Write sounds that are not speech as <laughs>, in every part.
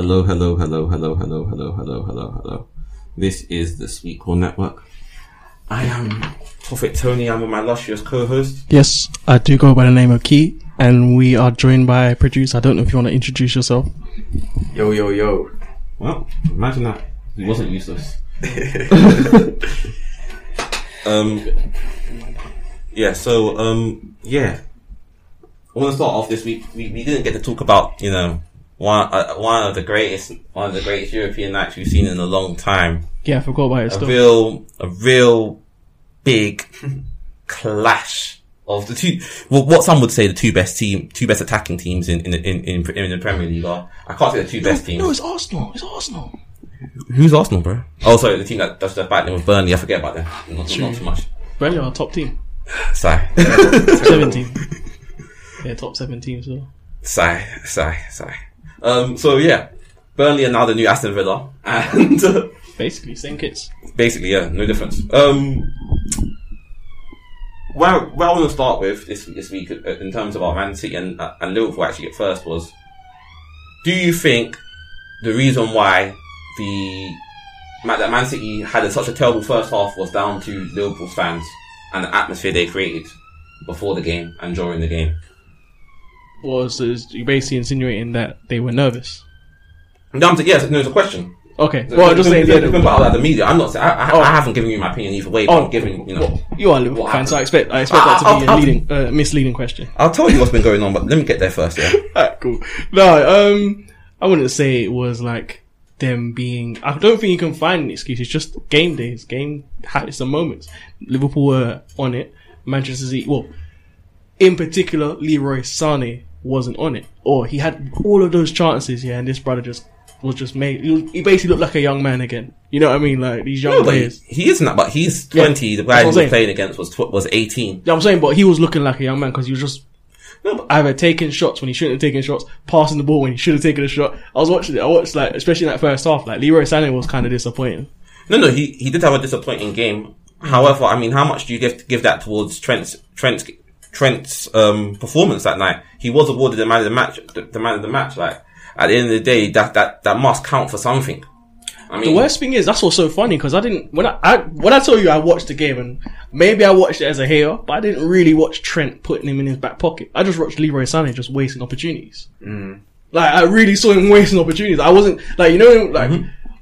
Hello, hello, hello, hello, hello, hello, hello, hello, hello. This is the Sweet Call Network. I am Prophet Tony. I'm with my illustrious co-host. Yes, I do go by the name of Key, and we are joined by a producer. I don't know if you want to introduce yourself. Yo, yo, yo. Well, imagine that. He wasn't useless. <laughs> um, yeah, so, um, yeah. I want to start off this week. We, we didn't get to talk about, you know, one, uh, one of the greatest, one of the greatest European nights we've seen in a long time. Yeah, I forgot about it. A Still. real, a real big <laughs> clash of the two, well, what some would say the two best team, two best attacking teams in, in, in, in, in the Premier League are. I can't say the two best teams. No, it's Arsenal. It's Arsenal. Who's Arsenal, bro? Oh, sorry, the team that does the battling with Burnley. I forget about them. Not, not too much. Burnley are our top team. Sigh, Seventeen. <laughs> yeah, top seventeen. So sigh, sigh, sigh. Um, so yeah, Burnley are now the new Aston Villa, <laughs> and uh, basically, same kits. basically, yeah, no difference. Um, where where I want to start with this this week uh, in terms of our Man City and uh, and Liverpool actually at first was, do you think the reason why the that Man City had a, such a terrible first half was down to Liverpool's fans and the atmosphere they created before the game and during the game? Was is you basically insinuating that they were nervous? No, I'm t- yes, no, it's a question. Okay. Well, I'm just saying. it's been part of the media. I'm not. I, I, Oh. I haven't given you my opinion either way, but Oh, I'm giving you know. well, you are a Liverpool fan, so I expect I expect that to I'll- be I'll- a leading, uh, misleading question. I'll tell you what's been going on, but let me get there first. Yeah. <laughs> Cool. No, um, I wouldn't say it was like them being. I don't think you can find an excuse. It's just game days, game habits and moments. Liverpool were on it. Manchester City, well, in particular, Leroy Sané wasn't on it, or he had all of those chances. Yeah, and this brother just was just made. He, basically looked like a young man again. You know what I mean? Like these young No, but he, players. he isn't that. But he's Yeah, twenty. the guy he was playing against was tw- was eighteen. Yeah, I'm saying, but he was looking like a young man because he was just No, but either taking shots when he shouldn't have taken shots, passing the ball when he should have taken a shot. I was watching it. I watched like, especially in that first half, like Leroy Sané was kind of disappointing. no, no. He he did have a disappointing game. However, I mean, how much do you give give that towards Trent's Trent's Trent's um, performance that night? He was awarded the man of the match. The, the man of the match. Like at the end of the day, that that that must count for something. I mean, The worst thing is that's what's so funny because I didn't when I, I when I told you I watched the game and maybe I watched it as a hater, but I didn't really watch Trent putting him in his back pocket. I just watched Leroy Sané just wasting opportunities. Like I really saw him wasting opportunities. I wasn't like you know like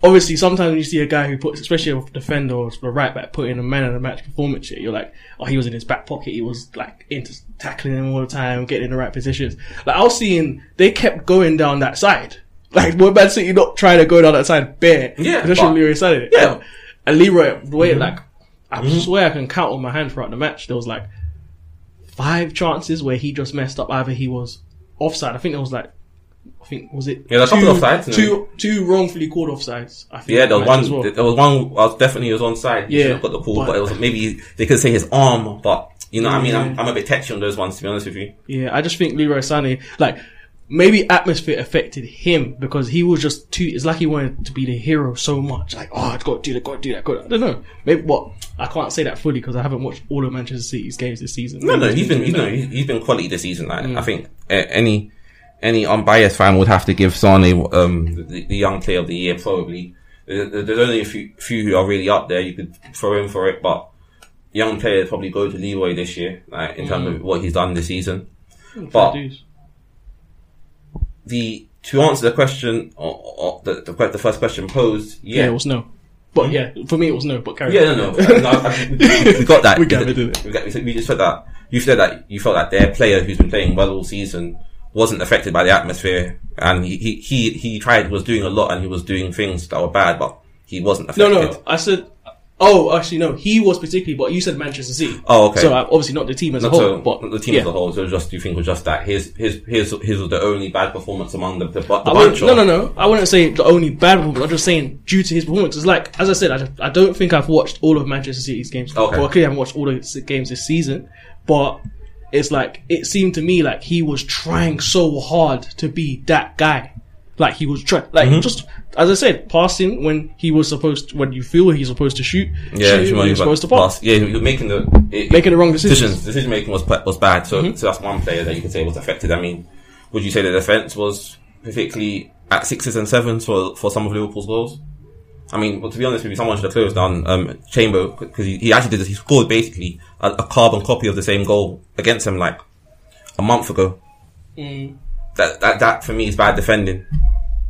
obviously sometimes when you see a guy who puts especially a defender or the right back putting a man of the match performance here, you're like, oh he was in his back pocket, he was like into tackling him all the time, getting in the right positions. Like I was seeing they kept going down that side. Like were Man City not trying to go down that side bare. Yeah, Especially Leroy Sané. Yeah. And, and Leroy the way mm-hmm. like I mm-hmm. swear I can count on my hand throughout the match. There was like five chances where he just messed up. Either he was offside. I think there was like, I think was it? Yeah, there's a couple of offsides. Two, two wrongfully called offsides. I think Yeah, there was one. well. There was one. I was definitely was on side. He Yeah, have got the call, but- but, it was maybe they could say his arm. But you know, what I mean, I'm, I'm a bit touchy on those ones to be honest with you. Yeah, I just think Leroy Sané, like, maybe atmosphere affected him because he was just too. It's like he wanted to be the hero so much. Like, oh, I've got to do that, got to do that. Got I don't know. Maybe what I can't say that fully because I haven't watched all of Manchester City's games this season. No, no, he's been, you know, he's, he's been quality this season. Like, Mm. I think uh, any any unbiased fan would have to give Sane um, the, the young player of the year probably. There- there- There's only a few, few who are really up there. You could throw in for it, but young players probably go to Leroy this year, like in terms Mm. of what he's done this season. But- The to answer the question, or, or the, the the first question posed, Yeah. yeah, it was no. But yeah, for me it was no. But carry Yeah, on. no, no. no <laughs> I- we, we got that. <laughs> We gathered it. We, got, we, we just said that. You said that you felt that their player who's been playing well all season wasn't affected by the atmosphere, and he he he, he tried was doing a lot, and he was doing things that were bad, but he wasn't affected. no. No, I said. Oh, actually, no. He was particularly, but you said Manchester City. Oh, okay. So uh, obviously not the team as a whole, so, but not the team yeah. as a whole. So just you think was just that his his his his was the only bad performance among the the, the I bunch. no, no, no. I wouldn't say the only bad performance. I'm just saying due to his performance. It's like, as I said, I, I don't think I've watched all of Manchester City's games. Okay. Well, I clearly haven't watched all the games this season, but it's like it seemed to me like he was trying so hard to be that guy. Like he was trying, like Mm-hmm. just as I said, passing when he was supposed, when you feel he's supposed to shoot, Yeah, shoot he when was you're supposed to pass, Yeah, he was making the it, making the wrong decisions. decisions. Decision making was was bad. So, Mm-hmm. so that's one player that you could say was affected. I mean, would you say the defense was particularly at sixes and sevens for for some of Liverpool's goals. I mean, but to be honest with you, someone should have closed down um, Chamber because he, he actually did this. He scored basically a, a carbon copy of the same goal against him like a month ago. That that that for me is bad defending.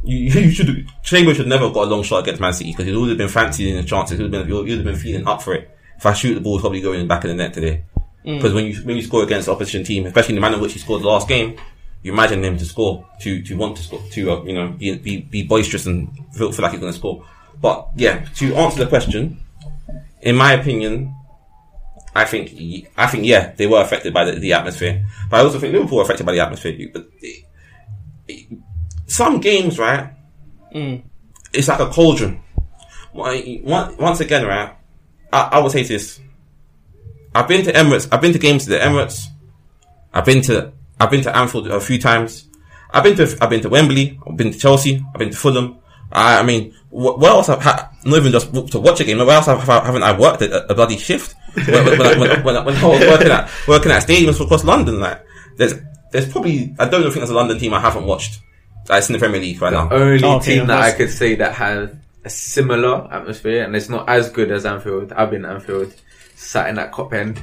You, <laughs> you should Chamber should never have got a long shot against Man City because he would have been fancying the chances. He would have been he would have been feeling up for it. If I shoot the ball, it's probably going back in the net today. Because when you when you score against the opposition team, especially in the manner in which he scored the last game, you imagine him to score, to to want to score, to uh, you know be, be be boisterous and feel, feel like he's going to score. But yeah, to answer the question, in my opinion, I think I think yeah they were affected by the, the atmosphere, but I also think Liverpool were affected by the atmosphere. But it- it- some games, right? Mm. It's like a cauldron. Why- Once once again, right? I, I would say this. I've been to Emirates. I've been to games to the Emirates. I've been to I've been to Anfield a few times. I've been to I've been to Wembley. I've been to Chelsea. I've been to Fulham. I, I mean, wh- where else have ha- not even just to watch a game? Where else have, have, haven't I worked at a, a bloody shift? when, when, when, when, when, when I was working at working at stadiums across London, like there's there's probably I don't think there's a London team I haven't watched. That's in the Premier League right now. Only Okay, team that I could say that has a similar atmosphere, and it's not as good as Anfield. I've been Anfield, sat in that Kop end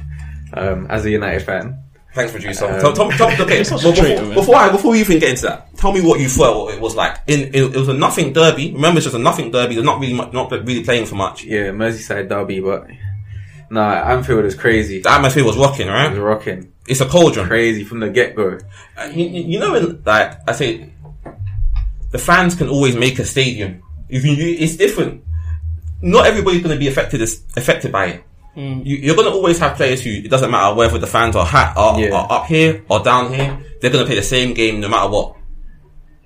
um, as a United fan. Thanks, producer. Um, tell, tell, tell, <laughs> okay, well, before, before I before we even get into that, tell me what you thought it was like. In, in it was a nothing derby. Remember, it's just a nothing derby. They're not really much, not really playing for much. Yeah, Merseyside derby, but nah, Anfield is crazy. The atmosphere was rocking, right? It was rocking, It's a cauldron. crazy from the get go. Uh, You, you you know, when like I say, the fans can always make a stadium. If you, you it's different. Not everybody's going to be affected as, affected by it. Mm. You, you're going to always have players who it doesn't matter whether the fans are, ha- are, Yeah. are up here or down here. They're going to play the same game no matter what.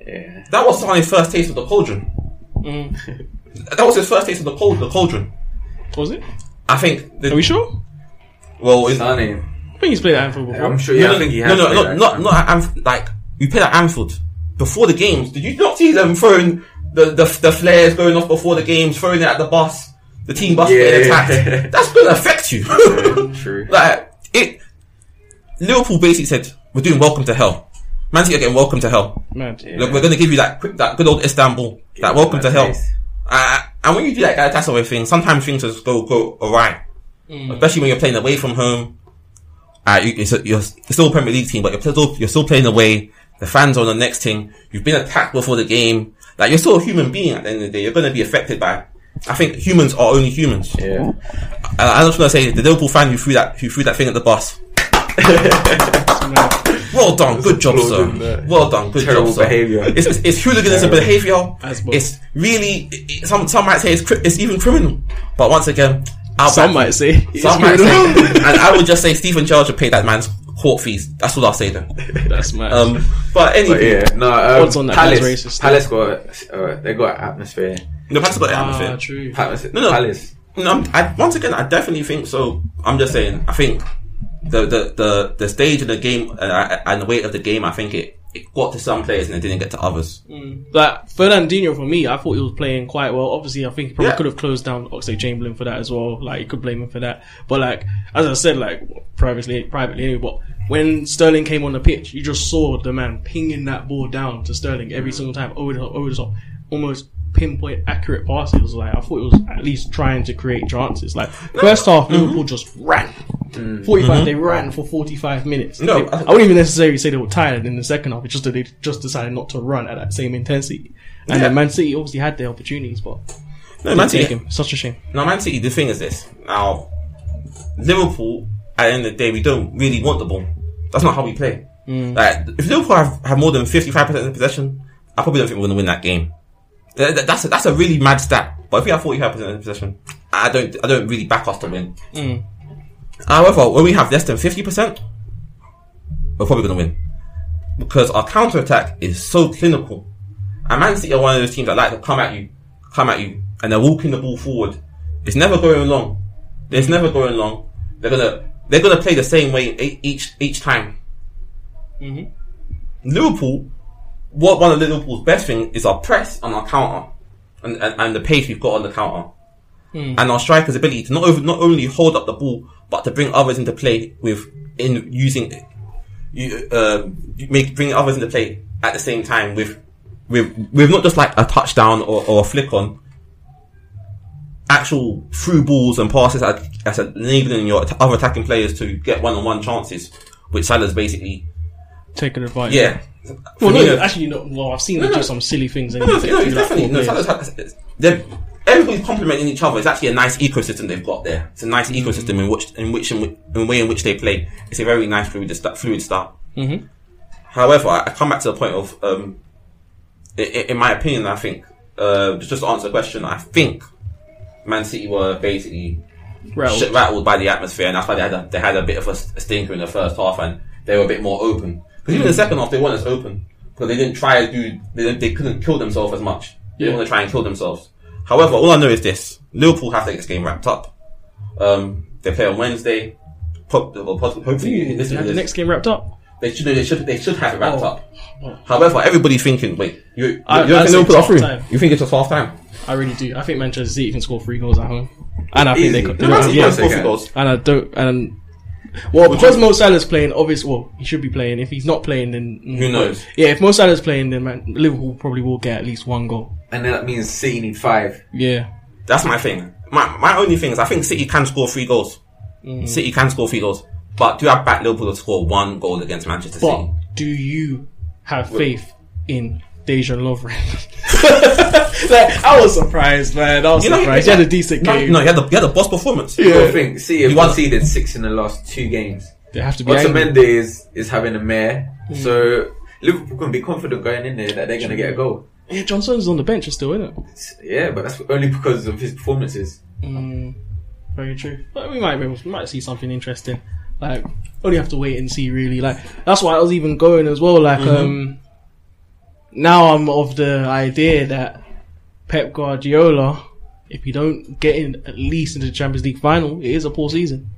Yeah, That was Sane's first taste of the cauldron. Mm. <laughs> That was his first taste of the, cauldron. the cauldron. Was it? I think. The, Are we sure? well, in, Stunning. I think he's played at Anfield before. I'm sure. Yeah, no, I think he no, has. no, played no, not not at Anf- like we played at Anfield before the games. Did you not see them throwing the the, the flares going off before the games, throwing it at the bus, the team bus getting Yeah. attacked? <laughs> That's going to affect you. True. <laughs> like it. Liverpool basically said, "We're doing welcome to hell." Man City are getting welcome to hell. Man, Look, we're going to give you that quick, that good old Istanbul, that welcome to hell. Uh, and when you do that Galatasaray thing, sometimes things just go go awry. Especially when you're playing away from home. Uh, you, it's, a, you're, still a Premier League team, but you're still you're still playing away. The fans are on the next thing. You've been attacked before the game. Like you're still a human being at the end of the day. You're going to be affected by. I think humans are only humans. Yeah. And I just want to say the Liverpool fan who threw that who threw that thing at the bus. <laughs> Well done, good job, sir. Applaud uh, Well done, good terrible job, sir. behaviour. It's, it's, it's hooliganism behaviour. It's really it- it- some some might say it's cri- it's even criminal. But once again, I'll Some back might you. say. it's some might criminal. say, <laughs> and I would just say Steven Gerrard should pay that man's court fees. That's what I'll say then. That's mad. Um, but But anyway, yeah, no. Um, Odds on that Palace. racist, Palace got. Uh, they got atmosphere. The Palace got the ah, atmosphere. true. Palace. No, no. Palace. No, I'm- I, once again, I definitely think so. I'm just saying. I think the the the, the stage of the game uh, and the weight of the game. I think it, it got to some players and it didn't get to others. Like Fernandinho for me, I thought he was playing quite well. Obviously, I think he probably Yeah. could have closed down Oxlade Chamberlain for that as well. Like you could blame him for that. But like as I said, like privately, privately anyway. But when Sterling came on the pitch, you just saw the man pinging that ball down to Sterling every single time, over the top, over the top, almost pinpoint accurate passes. Like I thought it was at least trying to create chances. Like first half, Mm-hmm. Liverpool just ran. Mm-hmm. 45 they mm-hmm. ran for 45 minutes No, They- I- I, wouldn't even necessarily say they were tired in the second half it's just that they just decided not to run at that same intensity and Yeah. then Man City obviously had their opportunities but No, Man City. him such a shame Now, Man City. The thing is this. Now, Liverpool. At the end of the day, we don't really want the ball. That's not how we play. Mm. Like, if Liverpool have, have more than fifty five percent of possession, I probably don't think we're going to win that game. Th- th- That's a, that's a really mad stat. But if we have forty five percent possession, I don't I don't really back us to win. Mm. However, when we have less than fifty percent, we're probably going to win because our counter attack is so clinical. And Man City are one of those teams that like to come at you, come at you, and they're walking the ball forward. It's never going long. It's never going long. They're gonna they're gonna play the same way each each time. Mm-hmm. Liverpool, what one of Liverpool's best thing is our press and our counter, and and, and the pace we've got on the counter, and our strikers' ability to not over, not only hold up the ball but to bring others into play with in using you uh, make bring others into play at the same time with with with not just like a touchdown or, or a flick on, actual through balls and passes at enabling your other attacking players to get one on one chances, which Salah's basically Taking advice. yeah. Well, no, For me, actually, no. Well, I've seen them no. do some silly things. And No, no, no, through, it's like, definitely. No, had, they're, everybody's complementing each other. It's actually a nice ecosystem they've got there. It's a nice Mm. ecosystem in which, in which, in, in way in which they play. It's a very nice fluid, fluid style. Mhm. However, I, come back to the point of, um, i- i- in my opinion, I think, uh, just to answer the question, I think Man City were basically Rattled. shit rattled by the atmosphere, and that's why they had a, they had a bit of a stinker in the first half, and they were a bit more open. Because even in the second half, they weren't as open because they didn't try to do they, they couldn't kill themselves as much. They didn't want to try and kill themselves. However, all I know is this: Liverpool have to get this game wrapped up. Um, they play on Wednesday. Well, hopefully, this They is had the this- next game wrapped up. they should they should they should have it wrapped Oh. up. However, everybody's thinking, wait, you you, I- you think Liverpool are through? time. You think it's just half time? I really do. I think Manchester City can score three goals at home, and I think they could. No, they Man don't- City yeah, can score three goals. and I don't. And well, because Mo Salah's playing, obviously, well, he should be playing. If he's not playing, then Who knows? Yeah, if Mo Salah's playing, then man, Liverpool probably will get at least one goal. And then that means City need five. Yeah, That's my thing. My my only thing is I think City can score three goals. Mm. City can score three goals, but do I back Liverpool to score one goal against Manchester but City? do you have faith in Dejan Lovren? <laughs> like, I was surprised, man. I was You know, surprised. He had a decent no, game. No, he had the he had the boss performance. Yeah. gotta think, City have He won- conceded six in the last two games. They have to be angry. Otamendi is, is having a mare, so Liverpool can be confident going in there that they're gonna get a goal. Yeah, Johnson's on the bench still, isn't it? Yeah, but that's only because of his performances. Mm, very true. But we might be able, we might see something interesting. Like only have to wait and see. Really, like that's why I was even going as well. Like um, now I'm of the idea that Pep Guardiola, if you don't get in at least into the Champions League final, it is a poor season.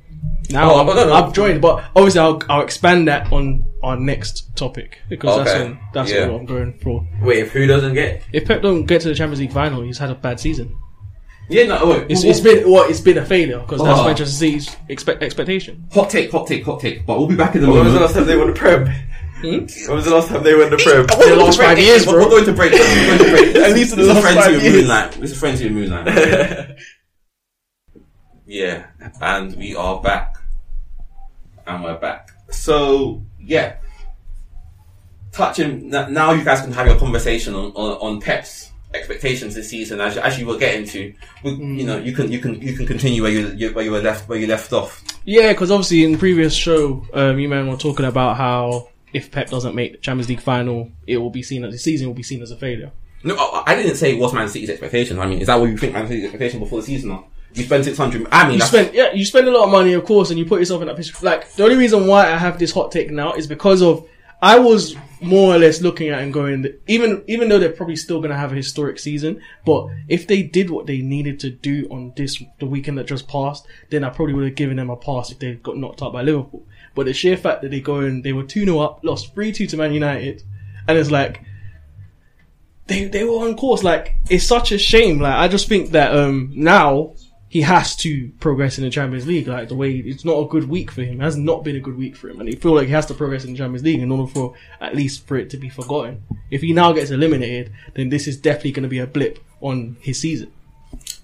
Now Oh, I'm, but no, no. I've joined, but obviously I'll, I'll expand that on our next topic because that's Okay. on, that's Yeah. what I'm going for. Wait, if who doesn't get? If Pep don't get to the Champions League final, he's had a bad season. Yeah, no, wait, It's, it's been what it's been a failure because that's Oh. Manchester City's expect, expectation. hot take, hot take, hot take. But we'll be back in the When was the moment. last time they won the Prem? Hmm? When was the last time they won the Prem? The last five years, bro. We're going to break. We're going to break. <laughs> At least in the This is last friends five with years. Moonlight. This is friends with Moonlight. <laughs> yeah, and we are back, and we're back. So yeah, touching n- now, you guys can have your conversation on on, on Pep's expectations this season. As you, as you were getting to, we, you know, you can you can you can continue where you, you where you were left where you left off. Yeah, because obviously in the previous show, um, you man were talking about how if Pep doesn't make the Champions League final, it will be seen as the season will be seen as a failure. No, I didn't say what's Man City's expectation. I mean, is that what you think Man City's expectation before the season? Are? You spend six hundred. I mean, You spend yeah, you spend a lot of money, of course, and you put yourself in that position. Like the only reason why I have this hot take now is because of I was more or less looking at and going even even though they're probably still going to have a historic season, but if they did what they needed to do on this the weekend that just passed, then I probably would have given them a pass if they got knocked out by Liverpool. But the sheer fact that they go and they were two 0 up, lost three two to Man United, and it's like they they were on course. Like it's such a shame. Like I just think that um now he has to progress in the Champions League. Like the way it's not a good week for him. It has not been a good week for him, and he feel like he has to progress in the Champions League in order for at least for it to be forgotten. If he now gets eliminated, then this is definitely going to be a blip on his season.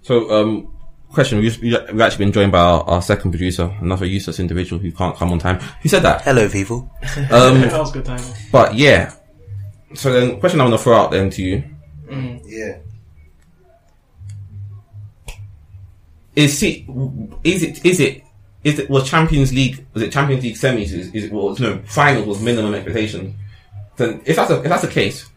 So, um, question: We've, we've actually been joined by our, our second producer, another useless individual who can't come on time. Who said that? Hello, people. Um, <laughs> that was good timing. but yeah. So then, question I want to throw out then to you Yeah. is: see, is it is it is it was Champions League was it Champions League semis? Is, is it was no final was minimum expectation? Then if that's a, if that's the case,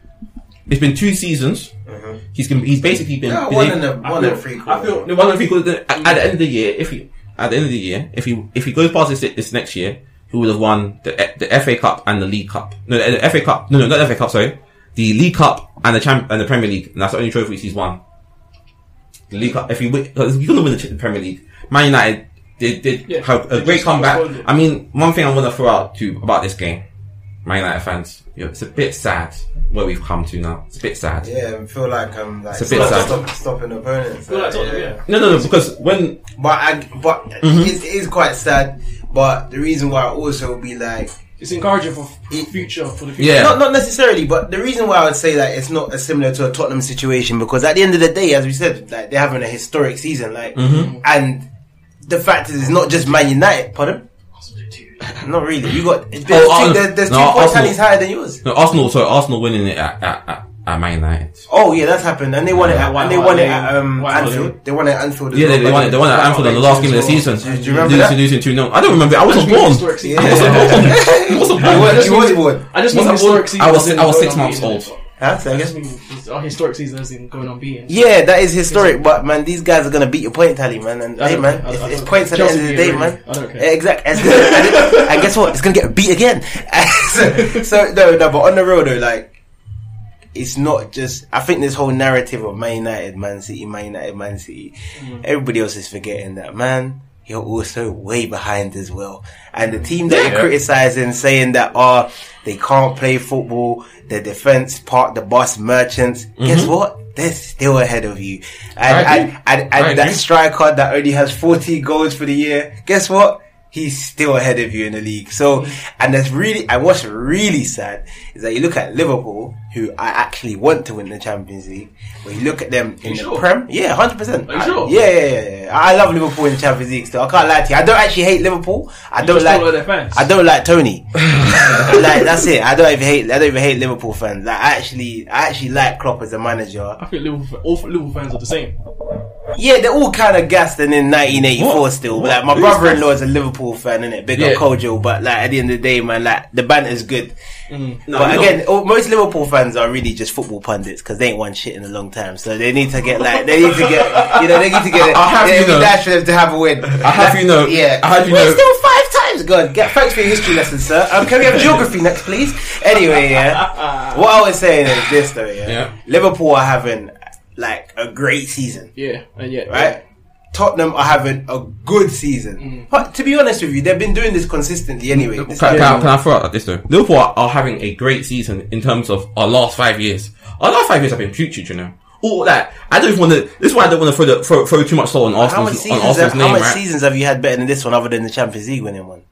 it's been two seasons. Mm-hmm. He's been, he's basically been, Yeah, been one and a I one feel- and three I feel- No, one of the people at, at the end of the year, if he at the end of the year, if he if he goes past this this next year, he would have won the the FA Cup and the League Cup. No, the, the FA Cup. No, no, not the FA Cup. Sorry, the League Cup and the champ and the Premier League. And that's the only trophies he's won. The League Cup. If he win, because you're gonna win the Premier League. Man United did did Yeah, have a great comeback. I mean, one thing I want to throw out to about this game, Man United fans, you know, it's a bit sad where we've come to now. It's a bit sad. Yeah, I feel like um like It's a bit sad. stop, stopping opponents. Like like, yeah. yeah. No, no, no, because when But I but Mm-hmm. it, is, it is quite sad. But the reason why I also be like It's encouraging for f- future for the future. Yeah. Not not necessarily, but the reason why I would say that it's not as similar to a Tottenham situation because at the end of the day, as we said, like they're having a historic season, like, Mm-hmm. and the fact is, it's not just Man United. Pardon? <laughs> Not really. You got there's, Oh, two, Ar- there's, there's two no, point Arsenal. tallies higher than yours. No, Arsenal. So Arsenal winning it at at, at, at Man United. Oh yeah, that's happened, and they won it. At, White and they won it at um, Anfield. They won it at Anfield. as Yeah, they, well, they won it. They won it at Anfield in the last game of the season. Do you remember losing, that? losing two 0 I don't remember. I wasn't born. I <laughs> wasn't born. I wasn't born. was- you was born. I just Was I born? I was- I was six months old. Huh? Say again? it's our historic season as in going unbeaten. Yeah, that is historic, but man, these guys are gonna beat your point tally, man. And hey, man, it's, it's points at the end of the day, man. beat it, really. I don't care. Yeah, exactly. And, <laughs> and guess what? It's gonna get beat again. <laughs> so, so no, no, but on the road though, like. It's not just. I think this whole narrative of Man United, Man City, Man United, Man City. Mm. Everybody else is forgetting that, man. You're also way behind as well. And the team that you're Yeah. criticizing, saying that, oh, they can't play football, the defense part, the boss merchants. Mm-hmm. Guess what? They're still ahead of you. And, I and, and, and, I that striker that only has 40 goals for the year, guess what? He's still ahead of you in the league. So, mm-hmm. and that's really, and what's really sad is that you look at Liverpool, who I actually want to win the Champions League. When you look at them in you the sure? Prem, yeah, hundred percent. Are you sure? Yeah, yeah, yeah, yeah. I love Liverpool in the Champions League. Still, I can't lie to you. I don't actually hate Liverpool. I don't like. don't like fans. I don't like Tony. <laughs> like that's it. I don't even hate. I don't even hate Liverpool fans. Like I actually, I actually like Klopp as a manager. I think Liverpool, all Liverpool fans are the same. Yeah, they're all kind of gassed and in 1984 What? still. What? Like my brother-in-law is a Liverpool fan, innit? Big Yeah. up Kojo, but like at the end of the day, man, like the banter's good. No, but again, oh, most Liverpool fans are really just football pundits because they ain't won shit in a long time. So they need to get like they need to get you know they need to get <laughs> it. I'll have yeah, you it'd be know- nice for them to have a win. I have you know. Yeah, I have you We're know. still five times. God, get thanks for your history lesson, sir. Um, can we have geography next, please? Anyway, yeah. what I was saying is this though, yeah. Yeah. Liverpool are having like a great season Yeah, and yeah, right? Tottenham are having a good season. Mm. But to be honest with you, they've been doing this consistently anyway. Can, This can, guy- I, can I throw out this though? Liverpool are, are having a great season in terms of our last five years. Our last five years have been putrid, you know. All that. I don't want to. This is why I don't want to throw, the, throw throw too much salt on how much Arsenal's, on seasons? Arsenal's Have, how name, much right? seasons have you had better than this one, other than the Champions League winning one?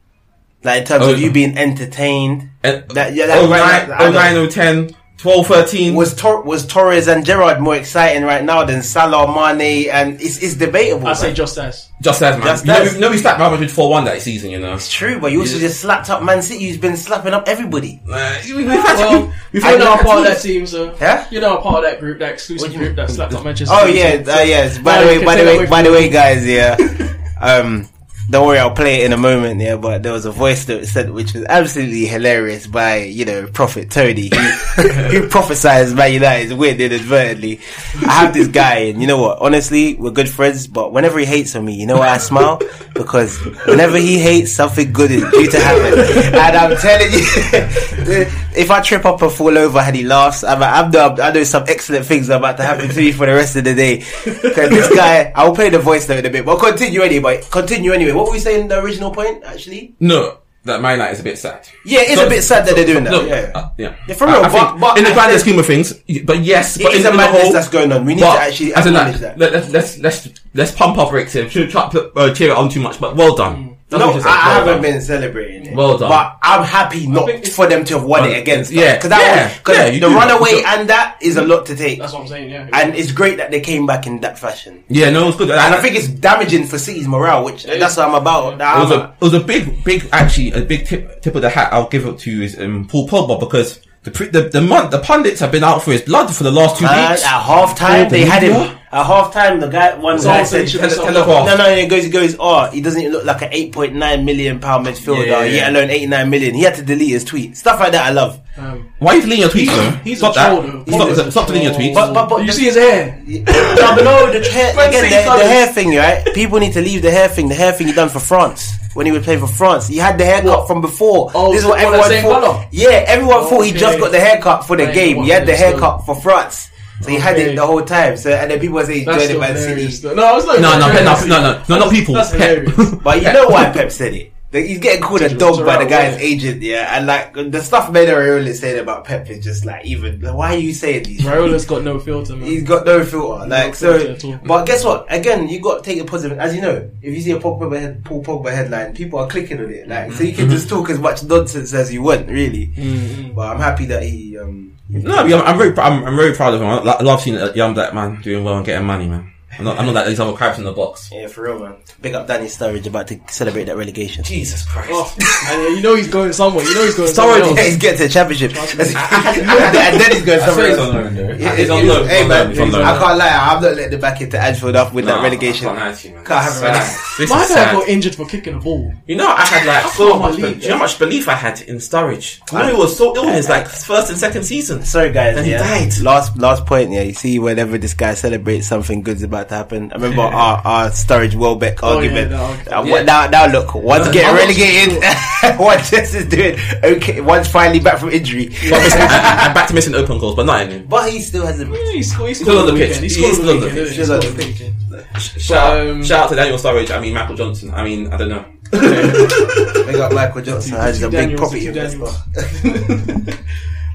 Like in terms Oh, of you being entertained. And, That- yeah, that- 09, right, I oh, know. 09, 010, 12, 13. Was Tor- was Torres and Gerrard more exciting right now than Salah, Mane, and it's, it's debatable. I say man. just as. just as man. Just you know, as. we, know we slapped Real Madrid 4-1 that season, you know. it's true, but you also Yeah. just slapped up Man City, who's been slapping up everybody. Uh, we- we've had Well, we've, we've you're had now a part of that team, so Yeah? you're now a part of that group, that exclusive group mean? that slapped up Manchester. Oh City. yeah, uh, yes. By the way, by the way, by the way, guys, yeah. <laughs> Um, don't worry, I'll play it in a moment. Yeah, but there was a voice that said, which was absolutely hilarious by you know Prophet Tony, who, who <laughs> prophesies Man United's win inadvertently. I have this guy, and you know what? Honestly, we're good friends, but whenever he hates on me, you know why I smile? Because whenever he hates, something good is due to happen. And I'm telling you, <laughs> if I trip up and fall over and he laughs, I'm, I'm know, I know some excellent things are about to happen to me for the rest of the day. <laughs> Because this guy, I'll play the voice note in a bit, but continue anyway. Continue anyway. What were we saying? The original point, actually. No, that Man United is a bit sad. Yeah, it's So- a bit sad that they're doing that. Look, yeah. uh, yeah. Yeah, for real, I but- but in the I grander scheme of things, but yes, It but is a madness whole, that's going on. We need but to actually acknowledge that, that. let, us let's let's let's pump up Rick Tim. Shouldn't try to uh, cheer it on too much, but well done. That's No, what you I, I haven't been celebrating it. Well done. But I'm happy not for them to have won it against. Yeah, because that yeah, was, yeah, the do. runaway You and that is a lot to take. That's what I'm saying. Yeah, And it's great that they came back in that fashion. Yeah, no, it was good. And I think it's damaging for City's morale, which that's what I'm about. That it was a it was a big big actually a big tip tip of the hat I'll give it to you is um, Paul Pogba because the pre- the the, mon- the pundits have been out for his blood for the last two Man, weeks. at half time, they had him. At half time, the guy, one guy said said, he should Tele- be sold Telegraph. off. no, no, he goes, he goes, oh, he doesn't even look like an 8.9 million pound midfielder, Yeah, yeah, yet alone 89 million. He had to delete his tweet. Stuff like that I love. Um, Why are you deleting your tweets though? he's stop a that! troll, though. Stop, He's stop deleting your tweets. But, but, but, you see his hair? no, but no, the hair, again, the, the hair thing, right? People need to leave the hair thing. The hair thing he done for France when he was playing for France. He had the haircut What? from before. Oh, this is what everyone thought. colour? Yeah, everyone thought he just got the haircut for the Right, game. He had the haircut for France. So he had it the whole time. So and then people were saying he That's joined still Man hilarious. City. though. No, it's not. no, no, no, no, no, no, no, not people. That's Pep. But you know why Pep said it? Like, he's getting called a dog by the guy's yeah. agent, yeah, and like the stuff Meda Raiola is saying about Pep is just like even. Like, why are you saying these? Raiola's got no filter, man. He's got no filter, like so. filter at. But guess what? Again, you got to take the positive. As you know, if you see a Pogba head, Paul Pogba headline, people are clicking on it. Like, so you can just talk as much nonsense as you want, really. Mm-hmm. But I'm happy that he. um No, I mean, I'm, I'm very, I'm, I'm very proud of him. I love seeing a young black man doing well and getting money, man. I'm not, I'm not like these other crabs in the box. Yeah, for real, man. Big up Danny Sturridge about to celebrate that relegation. Jesus Christ. Oh, and you know he's going somewhere. You know he's going somewhere Sturridge else. he's getting to the championship. <laughs> and then he's going somewhere swear he's on loan though. He's on loan, Hey man, loan, he's on. I can't lie. I'm not letting him back into Anfield up with that relegation. I can't lie to you, man. Can't have It's sad. My is guy got injured for kicking a ball. You know, I had like I so much. believe Do you know how much belief I had in Sturridge? I know he was so ill in his like first and second season. Sorry guys, And he died. Last last point, yeah. You see, whenever this guy celebrates something good's about to happen. I remember our our Sturridge Welbeck Oh, argument. yeah, argument. Uh, Yeah. Now now look, one's Uh, getting relegated, one just <laughs> is doing okay. One's finally back from injury, missing- <laughs> I'm back to missing open goals, but not anymore. but he still hasn't. Yeah, he scored, he Still on the pitch. weekend. He He scored is on still on the pitch. didn't he? Still on the scored on the weekend. Shout, Um, shout out to Daniel Sturridge. I mean Michael Johnson. I mean I don't know. they got Michael Johnson. Has a big property investor. <laughs>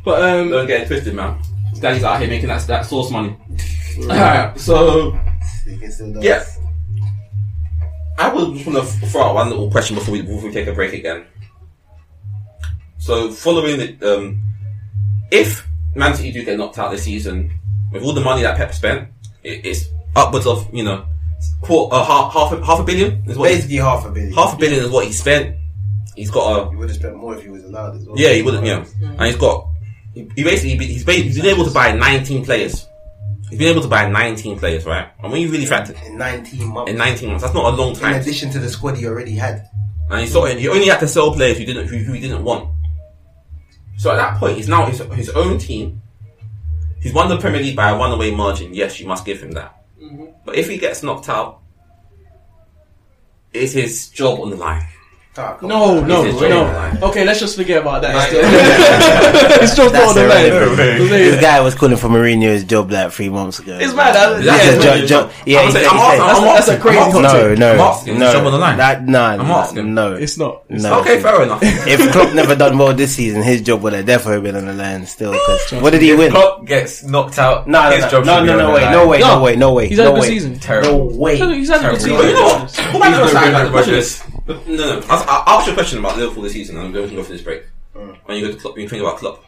But um, Don't get twisted, man. Danny's out here making that that source money. Alright, so He can still Yeah. I would just want to throw out one little question before we before we take a break again. So, following the um, if Man City do get knocked out this season, with all the money that Pep spent, it, it's upwards of you know, quarter, uh, half half a, half a billion is what he- Basically half a billion. half a billion is what he spent. He's got a He would have spent more if he was allowed as well. yeah, he wouldn't. Yeah, and he's got. He, he basically he's, ba- he's been able to buy 19 players. He's been able to buy 19 players, right? And when you really factor In 19 months. in 19 months, that's not a long time. in addition to the squad he already had. And he saw he only had to sell players who didn't who, who he didn't want. So at that point, he's now his, his own team. He's won the Premier League by a runaway margin. Yes, you must give him that. Mm-hmm. But if he gets knocked out, is his job on the line? Ah, no, on. no, This is Jordan no. Okay, let's just forget about that. <laughs> It's just That's not on the line. This guy was calling for Mourinho's job like three months ago. It's mad. that- That's yeah, a jo- jo- jo- yeah, I'm he saying- said- I'm he asking- said- I'm That's- that's a asking- crazy I'm No, no, I'm asking. no. Job on the line. That, nah, I'm asking. No, It's not. It's No. Okay, fair enough. <laughs> if Klopp never done well this season, his job would have definitely been on the line still. what did he win? No, Klopp gets knocked out. no, his no, job no, should no, no, the way, no way, no No. way, no way, He's had no a good way. season. No Terrible. way. He's had a good season. You know what? What about the other He's side? no Like, good the No, no. I'll, I'll ask you a question about Liverpool this season, and then we can go for this break. When you go to Klopp, you think about Klopp,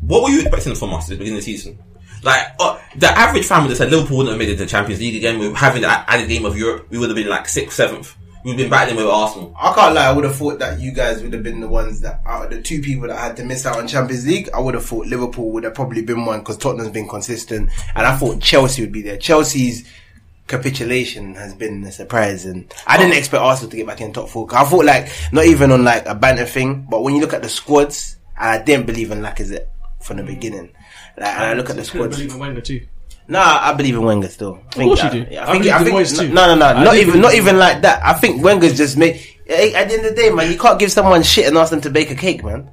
what were you expecting from us at the beginning of the season? Like uh, the average fan would have said Liverpool wouldn't have made it to the Champions League again. With having the added game of Europe, we would have been like sixth, seventh. We've been battling with Arsenal. I can't lie. I would have thought that you guys would have been the ones that out of the two people that had to miss out on Champions League. I would have thought Liverpool would have probably been one because Tottenham's been consistent, and I thought Chelsea would be there. Chelsea's capitulation has been a surprise, and I didn't oh. expect Arsenal to get back in top four. I thought like not even on like a banter thing, but when you look at the squads, I didn't believe in Lacazette from the hmm. beginning. Like, and I look at the squads. believe in Wenger too. Nah, I believe in Wenger still. I course that- you do. yeah, I I think, believe I in think, no, no, no, I not even, not even like that. I think Wenger's just made. At the end of the day, man, you can't give someone shit and ask them to bake a cake, man.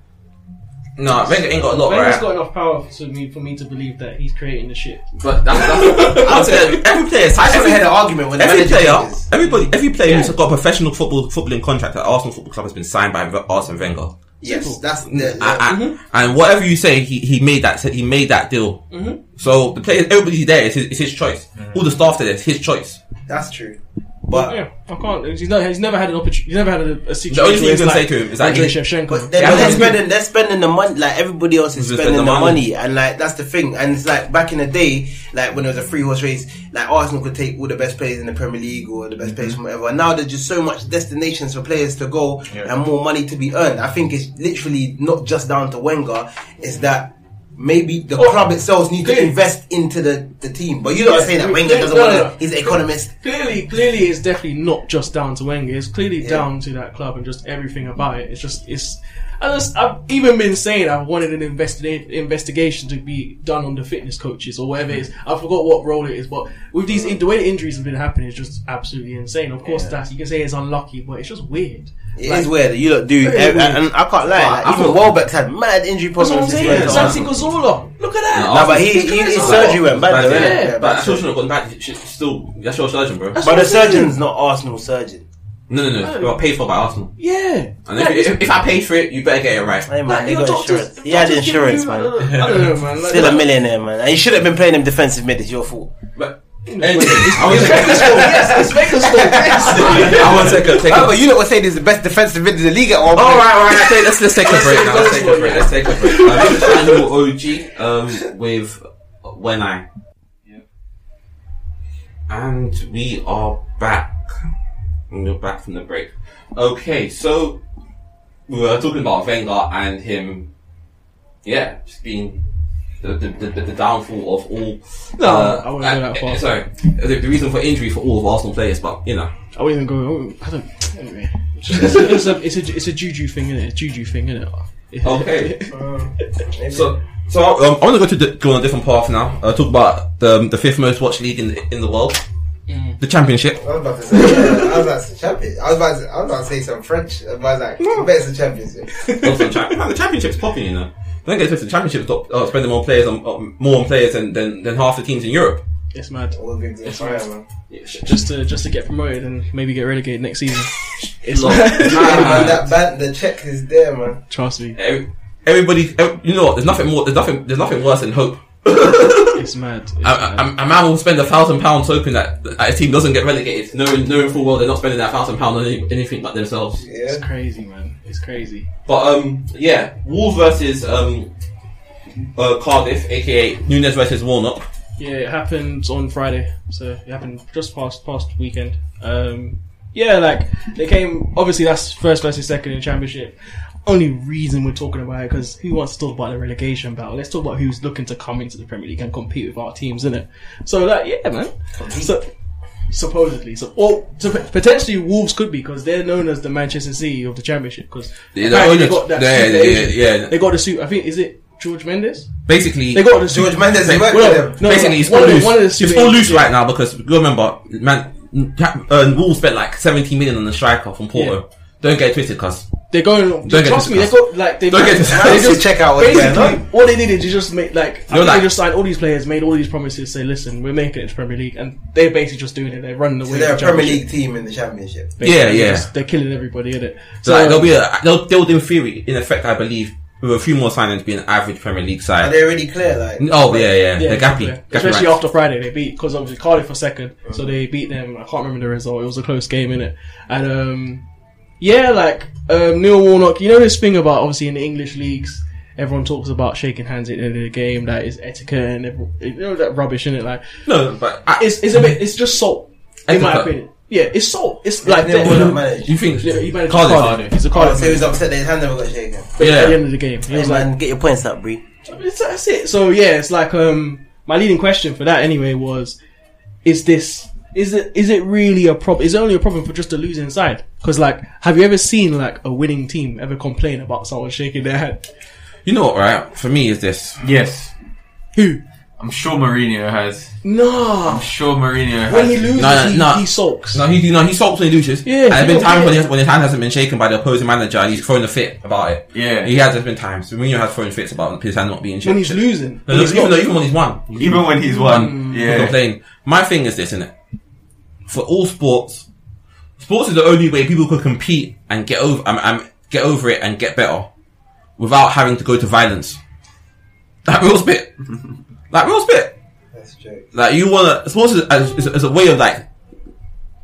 No, Wenger ain't got a lot, Wenger's right? got enough power to me for me to believe that he's creating the shit. But that's, that's <laughs> I'm saying every player. I just every, had an argument with every player, changes. everybody, every player who's got a professional football footballing contract at Arsenal Football Club has been signed by V- Arsene Wenger. Yes, that's the, And, and- mm-hmm. and whatever you say, he, he made that said he made that deal. Mm-hmm. So the players, everybody there is his, is his choice. Mm-hmm. All the staff It's his choice. that's true. But Yeah, I can't. He's, not, he's never had an opportunity. He's never had a, a situation. The only thing where you can like say to him is that Andrei Shevchenko. But they're, Yeah, they're spending, they're spending the money like everybody else is spending spend the the money. money. and like that's the thing. And it's like back in the day, like when it was a three horse race, like Arsenal could take all the best players in the Premier League or the best mm-hmm. players from whatever. And now there's just so much destinations for players to go and more money to be earned. I think it's literally not just down to Wenger. It's that. Maybe the Oh, club itself needs to invest into the, the team, but you're not Yeah, saying that we- Wenger doesn't no, want to. He's an economist. Clearly, clearly, it's definitely not just down to Wenger. It's clearly Yeah. down to that club and just everything about it. It's just it's. I just, I've even been saying I've wanted an investi- investigation to be done on the fitness coaches or whatever it is. I forgot what role it is, but with these the way the injuries have been happening, is just absolutely insane. Of course, that you can say it's unlucky, but it's just weird. It is Like, weird. You lot do, Very and, weird. and I can't lie. But Like, I even thought- Welbeck's had mad injury That's what I'm problems. saying. went Santi Arsenal. Cazorla, look at that. No, No, but he, he his surgery went bad, though, yeah. Yeah, But bad that surgery. surgeon got bad. Still, that's your surgeon, bro. That's But the I'm saying. surgeon's not Arsenal surgeon. No, no, no. You got paid for by Arsenal. Yeah. And if, if, if I pay for it, you better get it right. Hey man, Like, they your got doctors- insurance. He had insurance, man. uh, I don't know, man. Like, Still a millionaire, man. And you should have been playing him defensive mid. It's your fault. But anyway, <laughs> I want to yes, it's Baker's. <laughs> I want to take a take. Oh, but you know what saying he's the best defensive mid in the league at All point. right, all right. Let's, take- let's let's take a break now. Let's take a break. Let's take a break. <laughs> Um, this is Daniel OG um, with When I. And we are back. And we're back from the break. Okay, so we were talking about Wenger and him. Yeah, just being the the, the, the downfall of all. No, uh, I wouldn't go that uh, far. Sorry, the, the reason for injury for all of Arsenal players, but you know. I wouldn't even go. I wouldn't- I don't. Anyway, it's, it's, a, it's, a, it's a it's a juju thing, isn't it? It's juju thing, isn't it? Okay. <laughs> So, so um, I want to go to the, go on a different path now. Uh, talk about the the fifth most watched league in the, in the world, the Championship. I was about to say, yeah, I was about to say champion. I was about to, I was about to say some French. I was like, I bet it's a championship. Also, the, cha- man, the Championship's popping, you know. Don't get twisted. The championship top, uh, spending more players on uh, more on players than, than than half the teams in Europe. It's mad. All good to fire, man. Just to just to get promoted and maybe get relegated next season. <laughs> It's Lord. mad. Yeah, man, that ban, the check is there, man. Trust me, Every, everybody, ev you know what? There's nothing more. There's nothing. There's nothing worse than hope. <coughs> it's mad. It's A, mad. a, a man will spend a thousand pounds hoping that, that a team doesn't get relegated, knowing knowing full well they're not spending that thousand pounds on any, anything but themselves. Yeah. It's crazy, man. It's crazy. But um, yeah, Wolves versus um, uh, Cardiff, aka Nuno versus Warnock. Yeah, it happened on Friday, so it happened just past past weekend. Um, yeah, like they came. Obviously, that's first versus second in the championship. Only reason we're talking about it because who wants to talk about the relegation battle? Let's talk about who's looking to come into the Premier League and compete with our teams, innit? So, like, yeah, man. So, supposedly, so or so potentially Wolves could be because they're known as the Manchester City of the championship because Yeah, they're got that. yeah, yeah, yeah, yeah. They got the suit. I think is it George Mendes? Basically, They got the George super- Mendes, he Ba- worked well, with them. no, basically, it's all the- loose. of the It's all loose yeah. right now because you remember, man, uh, Wolves spent like 70 million on the striker from Porto. Don't get it twisted, cuz. They're going. get trust me, they got like they. Don't get they just check out what's going basically all they did is just make like I think like- they just signed all these players, made all these promises, say, listen, we're making it to Premier League, and they're basically just doing it. They're running the So way. they're a Premier. League team in the championship. Basically, Yeah, they're yeah. just- They're killing everybody in it. So like, there'll be a, they'll, they'll in theory, in effect, I believe, with a few more signings, be an average Premier League side. Are side. they already clear? Like, Oh, yeah, yeah. Yeah, They're gappy. yeah. gappy especially ranks. after Friday they beat because obviously Cardiff for second, so they beat them. I can't remember the result. It was a close game in it, and um, yeah, like um, Neil Warnock. You know this thing about obviously in the English leagues, everyone talks about shaking hands at the end of the game. That is etiquette and every, you know that rubbish in it. Like No, but I, it's it's a bit it's just salt in my opinion. Yeah, it's salt. It's like Neil Warnock managed. you think Yeah, he managed Cardiff? Cardiff. He's a Oh, Cardiff. so he was man. upset that his hand never got shaken. But Yeah. At the end of the game, he Hey was like, man, get your points up, Bree. That's it. So yeah, it's like um my leading question for that anyway was, is this is it is it really a problem? Is it only a problem for just a losing side? Because like, have you ever seen like a winning team ever complain about someone shaking their head? You know what, right? For me, is this. Yes. Who? I'm sure Mourinho has. No. I'm sure Mourinho When he has. loses, No, no, he, no. he sulks. No, he, no, he sulks when he loses. Yeah, and there's he been times when his, when his hand hasn't been shaken by the opposing manager and he's thrown a fit about it. Yeah. He has, there's been times. Mourinho has thrown fits about his hand not being shaken. When he's losing, No, when no, he's even, not. though, even when he's won. Even when he's won. He mm. Yeah. complain. My thing is this, innit? For all sports, sports is the only way people could compete and get over, um, um, get over it and get better without having to go to violence. That real spit. like real spit. That's true. Like you wanna, sports is, is, is a way of like,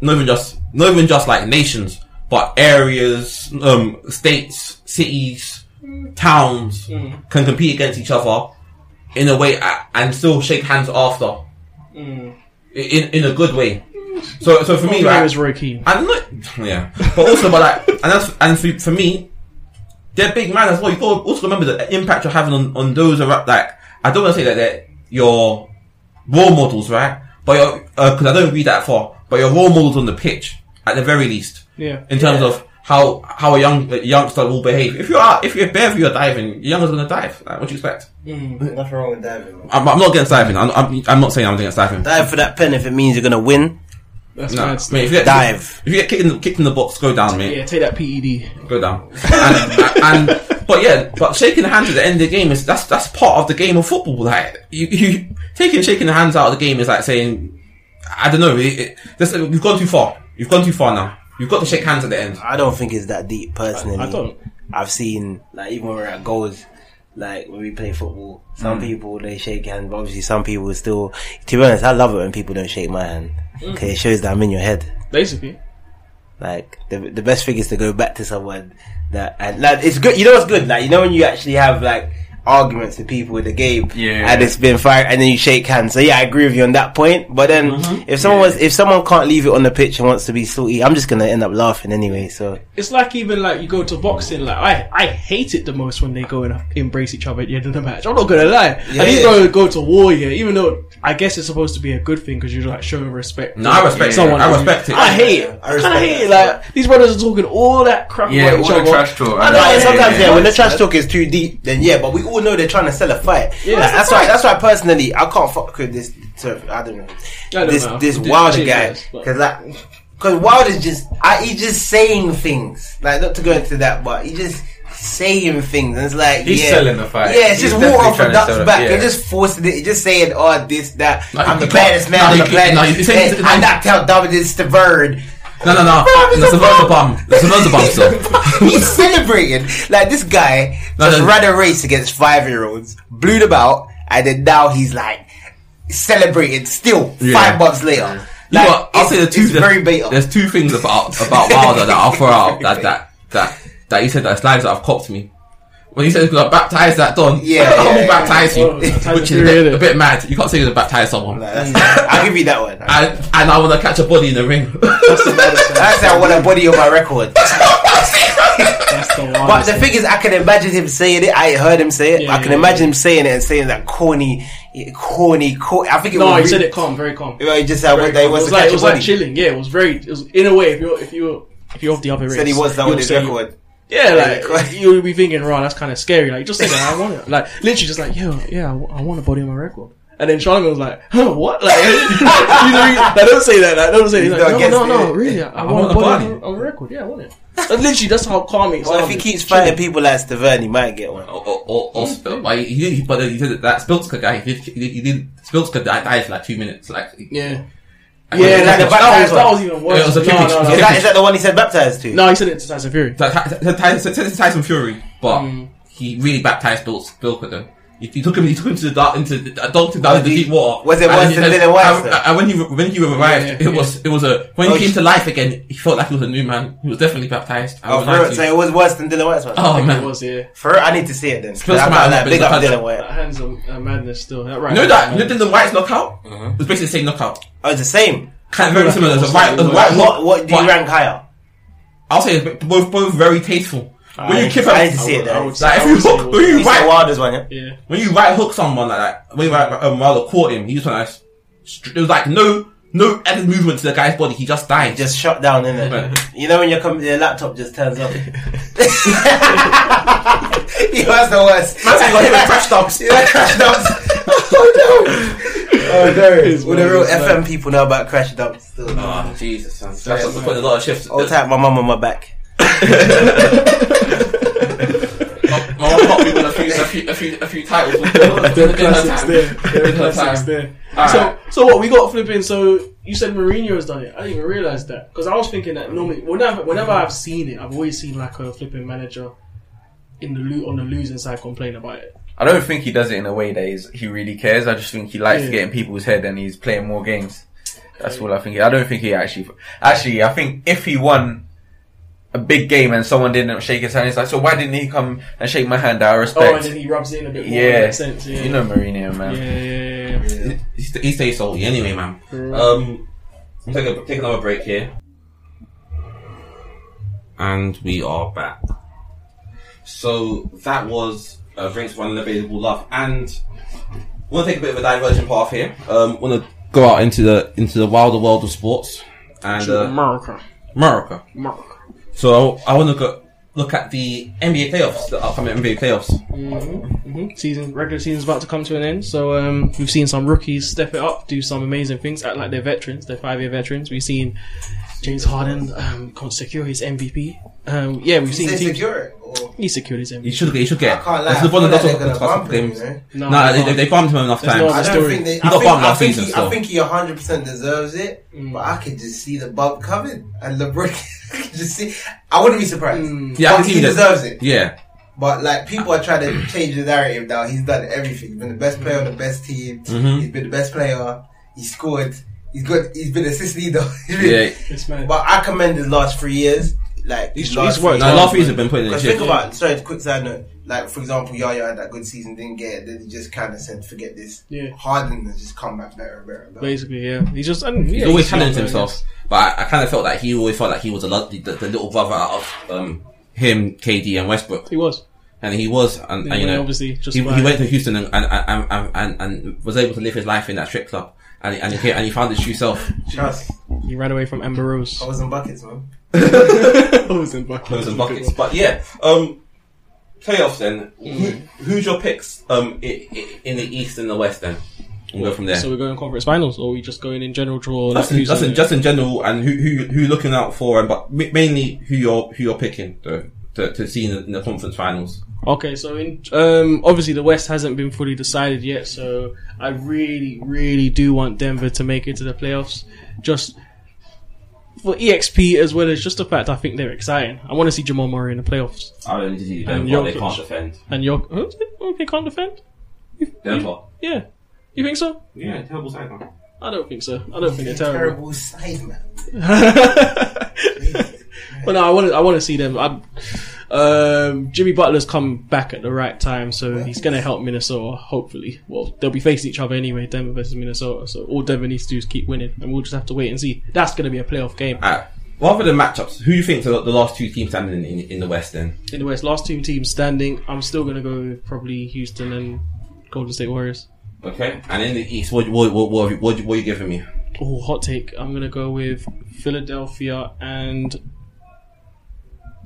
not even just, not even just like nations, but areas, um, states, cities, towns can compete against each other in a way and still shake hands after. In, in a good way. So, so for me, My name right, is Roy Keane. and not, yeah, but also, but like, and that's, and for, for me, they're big man as well. You got also remember the impact you're having on, on those around, like, I don't want to say that they're your role models, right? But you're, uh, cause I don't read that far, but your role models on the pitch, at the very least, Yeah. in terms of how, how a young, a youngster will behave. If you're if you're bare, you're diving, your younger's gonna dive. Like, what do you expect? Nothing wrong with diving. I'm, I'm not against diving. I'm, I'm, I'm not saying I'm against diving. Dive for that pen if it means you're gonna win. That's No, mad mate, if you get, Dive. If you get kicked in, the, kicked in the box, go down, mate. Yeah, take that PED. go down. And, <laughs> and but yeah, but shaking the hands at the end of the game is that's that's part of the game of football. Like you, you taking shaking the hands out of the game is like saying, I don't know. It, it, this, we've gone too far. You've gone too far now. You've got to shake hands at the end. I don't think it's that deep personally. I don't. I've seen like even when we're at goals, like when we play football, some mm. people they shake hands, but obviously some people still. To be honest, I love it when people don't shake my hand mm. because it shows that I'm in your head. Basically, Like the the best thing is to go back to someone that and like it's good. You know what's good? Like you know when you actually have like arguments with people with the game, Yeah. and it's been fine, and then you shake hands. So yeah, I agree with you on that point. But then mm-hmm. if someone was if someone can't leave it on the pitch and wants to be salty, I'm just gonna end up laughing anyway. So it's like even like you go to boxing. Like I, I hate it the most when they go and embrace each other at the end of the match. I'm not gonna lie. Yeah, and these yeah. go go to war, here, Even though I guess it's supposed to be a good thing because you're like showing respect. No, I respect Someone it. I who- respect it. I hate it. I I, respect kind of hate it. Like these brothers are talking all that crap Yeah, about all each the other. trash talk. I know, and yeah, sometimes yeah, yeah, when the trash talk is too deep, then yeah, but we all know they're trying to sell a fight. Yeah, Like, that's that's why. That's why personally, I can't fuck with this. So, I don't know don't this know. this It Wilder guy because like because Wilder's just I, he's just saying things like not to go into that, but he just saying things and it's like He's yeah, selling the fight. Yeah, it's He's just water definitely off a duck's back. yeah. You're just forcing it. You're just saying oh this that No, I'm the baddest man no, on the planet. no, you say- and I knocked out David Stiverne. No, no, no. There's another bum. There's another bum <laughs> still. He's celebrating like this guy No, just no. ran a race against five year olds, blew them out, and then now he's like celebrating still Yeah. five months later. You know I'll say the two. very. There's two things about about Wilder that I'll throw out that that that that he said that slides that have copped me. When he said he's gonna baptize that Don, Yeah, I'm yeah, gonna yeah. baptize you, Oh, <laughs> which is a bit, a bit mad. You can't say you're gonna baptize someone. Like, that's- I'll give you that one. <laughs> And, and I want to catch a body in the ring. <laughs> That's how I want a body on my record. That's the But wildest the thing is, I can imagine him saying it. I heard him say it. Yeah, I can yeah, imagine him saying it and saying that corny, corny, corny. I think it No, was. he re- said it calm, very calm. He just said Very that he wants it was to like, catch it a was body. like chilling. Yeah, it was very. It was in a way. If you're if you if you're of the other race, Said he was that you'll on his say- record. Yeah, Yeah, like you'll be thinking, "Right, that's kind of scary." Like, just say that I want it. Like, literally, just like, "Yo, yeah, I, want a body on my record." And then Charlamagne was like, "Huh, what?" Like, <laughs> you know, he- like, don't say that. Like, don't say. He's He's like, not no, no, no, really, I, I I want, want a a body body. on, on my record. Yeah, I want it. That's literally, that's how calm it Well, if he keeps fighting people like Stiverne, he might get one. or, or, or, or Spil- like, he, he, but he did it, that Szpilka guy. He did, he he did Szpilka died, died for like two minutes. Like, yeah, and yeah, that, the baptized was, that was even worse. Yeah, it was a no, no, no, Is that, is that the one he said baptized to? no, he said it to Tyson Fury. So Ty- Ty- Tyson, Tyson, Tyson Fury, but Mm. he really baptized Bill Bill though. He, he took him. He took him to the dark, into the, dunked him down Was in the deep water. was it worse than said- Dillian Whyte, And, and when he when he revived, Yeah, it yeah. was it was a when Oh, he came sh- to life again. He felt like he was a new man. He was definitely baptized. I Oh, for lie real? So it was worse than Dillian Whyte's one. Oh It was yeah. For real, I need to see it then. Spurs I might can't have like, big up. Dillian Whyte. That hands of uh, madness still. That right. you know that you man. know the White's knockout. Mm-hmm. It was basically the same knockout. Oh, it's the same. Kind of very similar. There's a right, there's What, what, what do you rank higher? I'll say both both very tasteful. When I you kick I a need to see it I then. would say- like if you would hook when you He's the right wildest one, yeah? Yeah. when you right hook someone like that, when you right um, Wilder caught him, he just went like, str- there was like no no added movement to the guy's body. He just died. Just shut down, innit? Right. <laughs> You know when your, com- your laptop just turns off? <laughs> you was the worst. Man said he got hit with crash dumps. <laughs> Yeah, crash dumps. oh no. Oh no. It's Well, the real one of those, FM people know about crash dumps. Still. Oh Jesus, man. That's what's putting a lot of shifts. All time, my mum on my back. My mom got me with a few, a few, a few, a few titles. <laughs> The classics there. The her classics time. there. Alright. So, so what we got flipping? So you said Mourinho has done it. I didn't even realize that because I was thinking that normally, whenever, whenever I've seen it, I've always seen like a flipping manager in the lo- on the losing side complain about it. I don't think he does it in a way that he's, he really cares. I just think he likes Yeah. to get in people's head and he's playing more games. That's all I think. I don't think he actually. Actually, I think if he won a big game and someone didn't shake his hand, He's like, so why didn't he come and shake my hand out of Oh, and then he rubs it in a bit more. yeah. in that sense. Yeah. You know Mourinho, man. Yeah, yeah, yeah, yeah. He, he stays salty anyway, man. Right. Um, I'm take, a, take another break here. And we are back. So that was uh, Drinks for Unavailable Love. And we want to take a bit of a diversion path here. Um, want to go out into the into the wilder world of sports and uh, America, America. America. So I want to look at the NBA playoffs, the upcoming NBA playoffs. hmm Season regular about to come to an end, so um, we've seen some rookies step it up, do some amazing things, act like they're veterans, they're five year veterans. We've seen James Harden um, secure his MVP. Um, yeah, we've You seen say teams. secure it? Or? He secured his MVP. He should. He should get. I can't lie. That's the one like that they're does gonna not bump him, games. you? No, No, they, they they, they bumped him enough There's times. no I don't think they. He I got think, bumped I last season he, still. I think he 100 percent deserves it, Mm. but I could just see the bump coming, and LeBron <laughs> I just see. I wouldn't be surprised. Mm. Yeah, But he deserves it. Yeah, But like people are trying to change the narrative now. He's done everything. He's been the best player on the best team. Mhm. He's been the best player. He scored. He's good. He's been assist leader. <laughs> Yeah. But I commend his last three years. Like He's- his last he's worked three No, hard. last season been putting in Because shit. think about, sorry, quick side note. Like for example, Yaya had that good season, didn't get it. Then he just kind of said, "Forget this." Yeah. Harden has just come back better and better. and better. Basically, yeah. He's just. And, yeah, He's always young, challenged himself, but I, I kind of felt like he always felt like he was a lot, the, the little brother out of um, him, KD, and Westbrook, He was. and he was, and, Yeah, and you know, obviously, just he, he went to Houston and and, and, and, and and was able to live his life in that strip club, and and he, and he found his true self. Trust. He ran away from Amber Rose. I was in buckets, man. <laughs> Was in buckets. Clothes and buckets. But yeah, um, playoffs then. Who, who's your picks um, in the East and the West then? We'll go from there. So we're going conference finals, or are we just going in general draw? That's, in, that's in in, just in general, and who who who you're looking out for, and but mainly who you're who you're picking to to, to see in the, in the conference finals. Okay, so in, um, obviously the West hasn't been fully decided yet, so I really, really do want Denver to make it to the playoffs. Just for EXP as well as just the fact I think they're exciting. I want to see Jamal Murray in the playoffs. I don't need to see And Denver. They can't defend. And you're. Oh, they can't defend? Denver. Yeah. You think so? Yeah, terrible side. man. I don't think so. I don't think they're terrible. Terrible side, man. <laughs> but no, I want to. I want to see them. I'm, um, Jimmy Butler's come back at the right time, so he's going to help Minnesota. Hopefully, well, they'll be facing each other anyway, Denver versus Minnesota. So all Denver needs to do is keep winning, and we'll just have to wait and see. That's going to be a playoff game Uh, rather than matchups, who do you think are the last two teams standing in, in, in the West then? in the West. Last two teams standing. I'm still going to go with probably Houston and Golden State Warriors. Okay, and in the East, what what what what, what, what are you giving me? Oh, hot take. I'm going to go with Philadelphia and.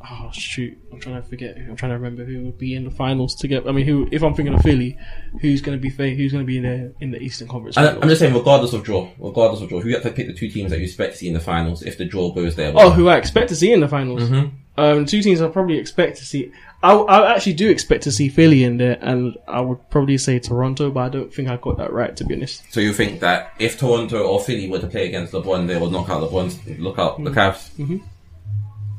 Oh shoot! I'm trying to forget. I'm trying to remember who would be in the finals to get. I mean, who? If I'm thinking of Philly, who's going to be who's going to be in the in the Eastern Conference? Finals? I'm just saying, regardless of draw, regardless of draw, who you have to pick the two teams that you expect to see in the finals if the draw goes there? oh, who I expect to see in the finals? Mhm. Um, two teams I probably expect to see. I, I actually do expect to see Philly in there, and I would probably say Toronto, but I don't think I got that right to be honest. So you think that if Toronto or Philly were to play against LeBron, they would knock out LeBron, look out the Cavs? Mhm.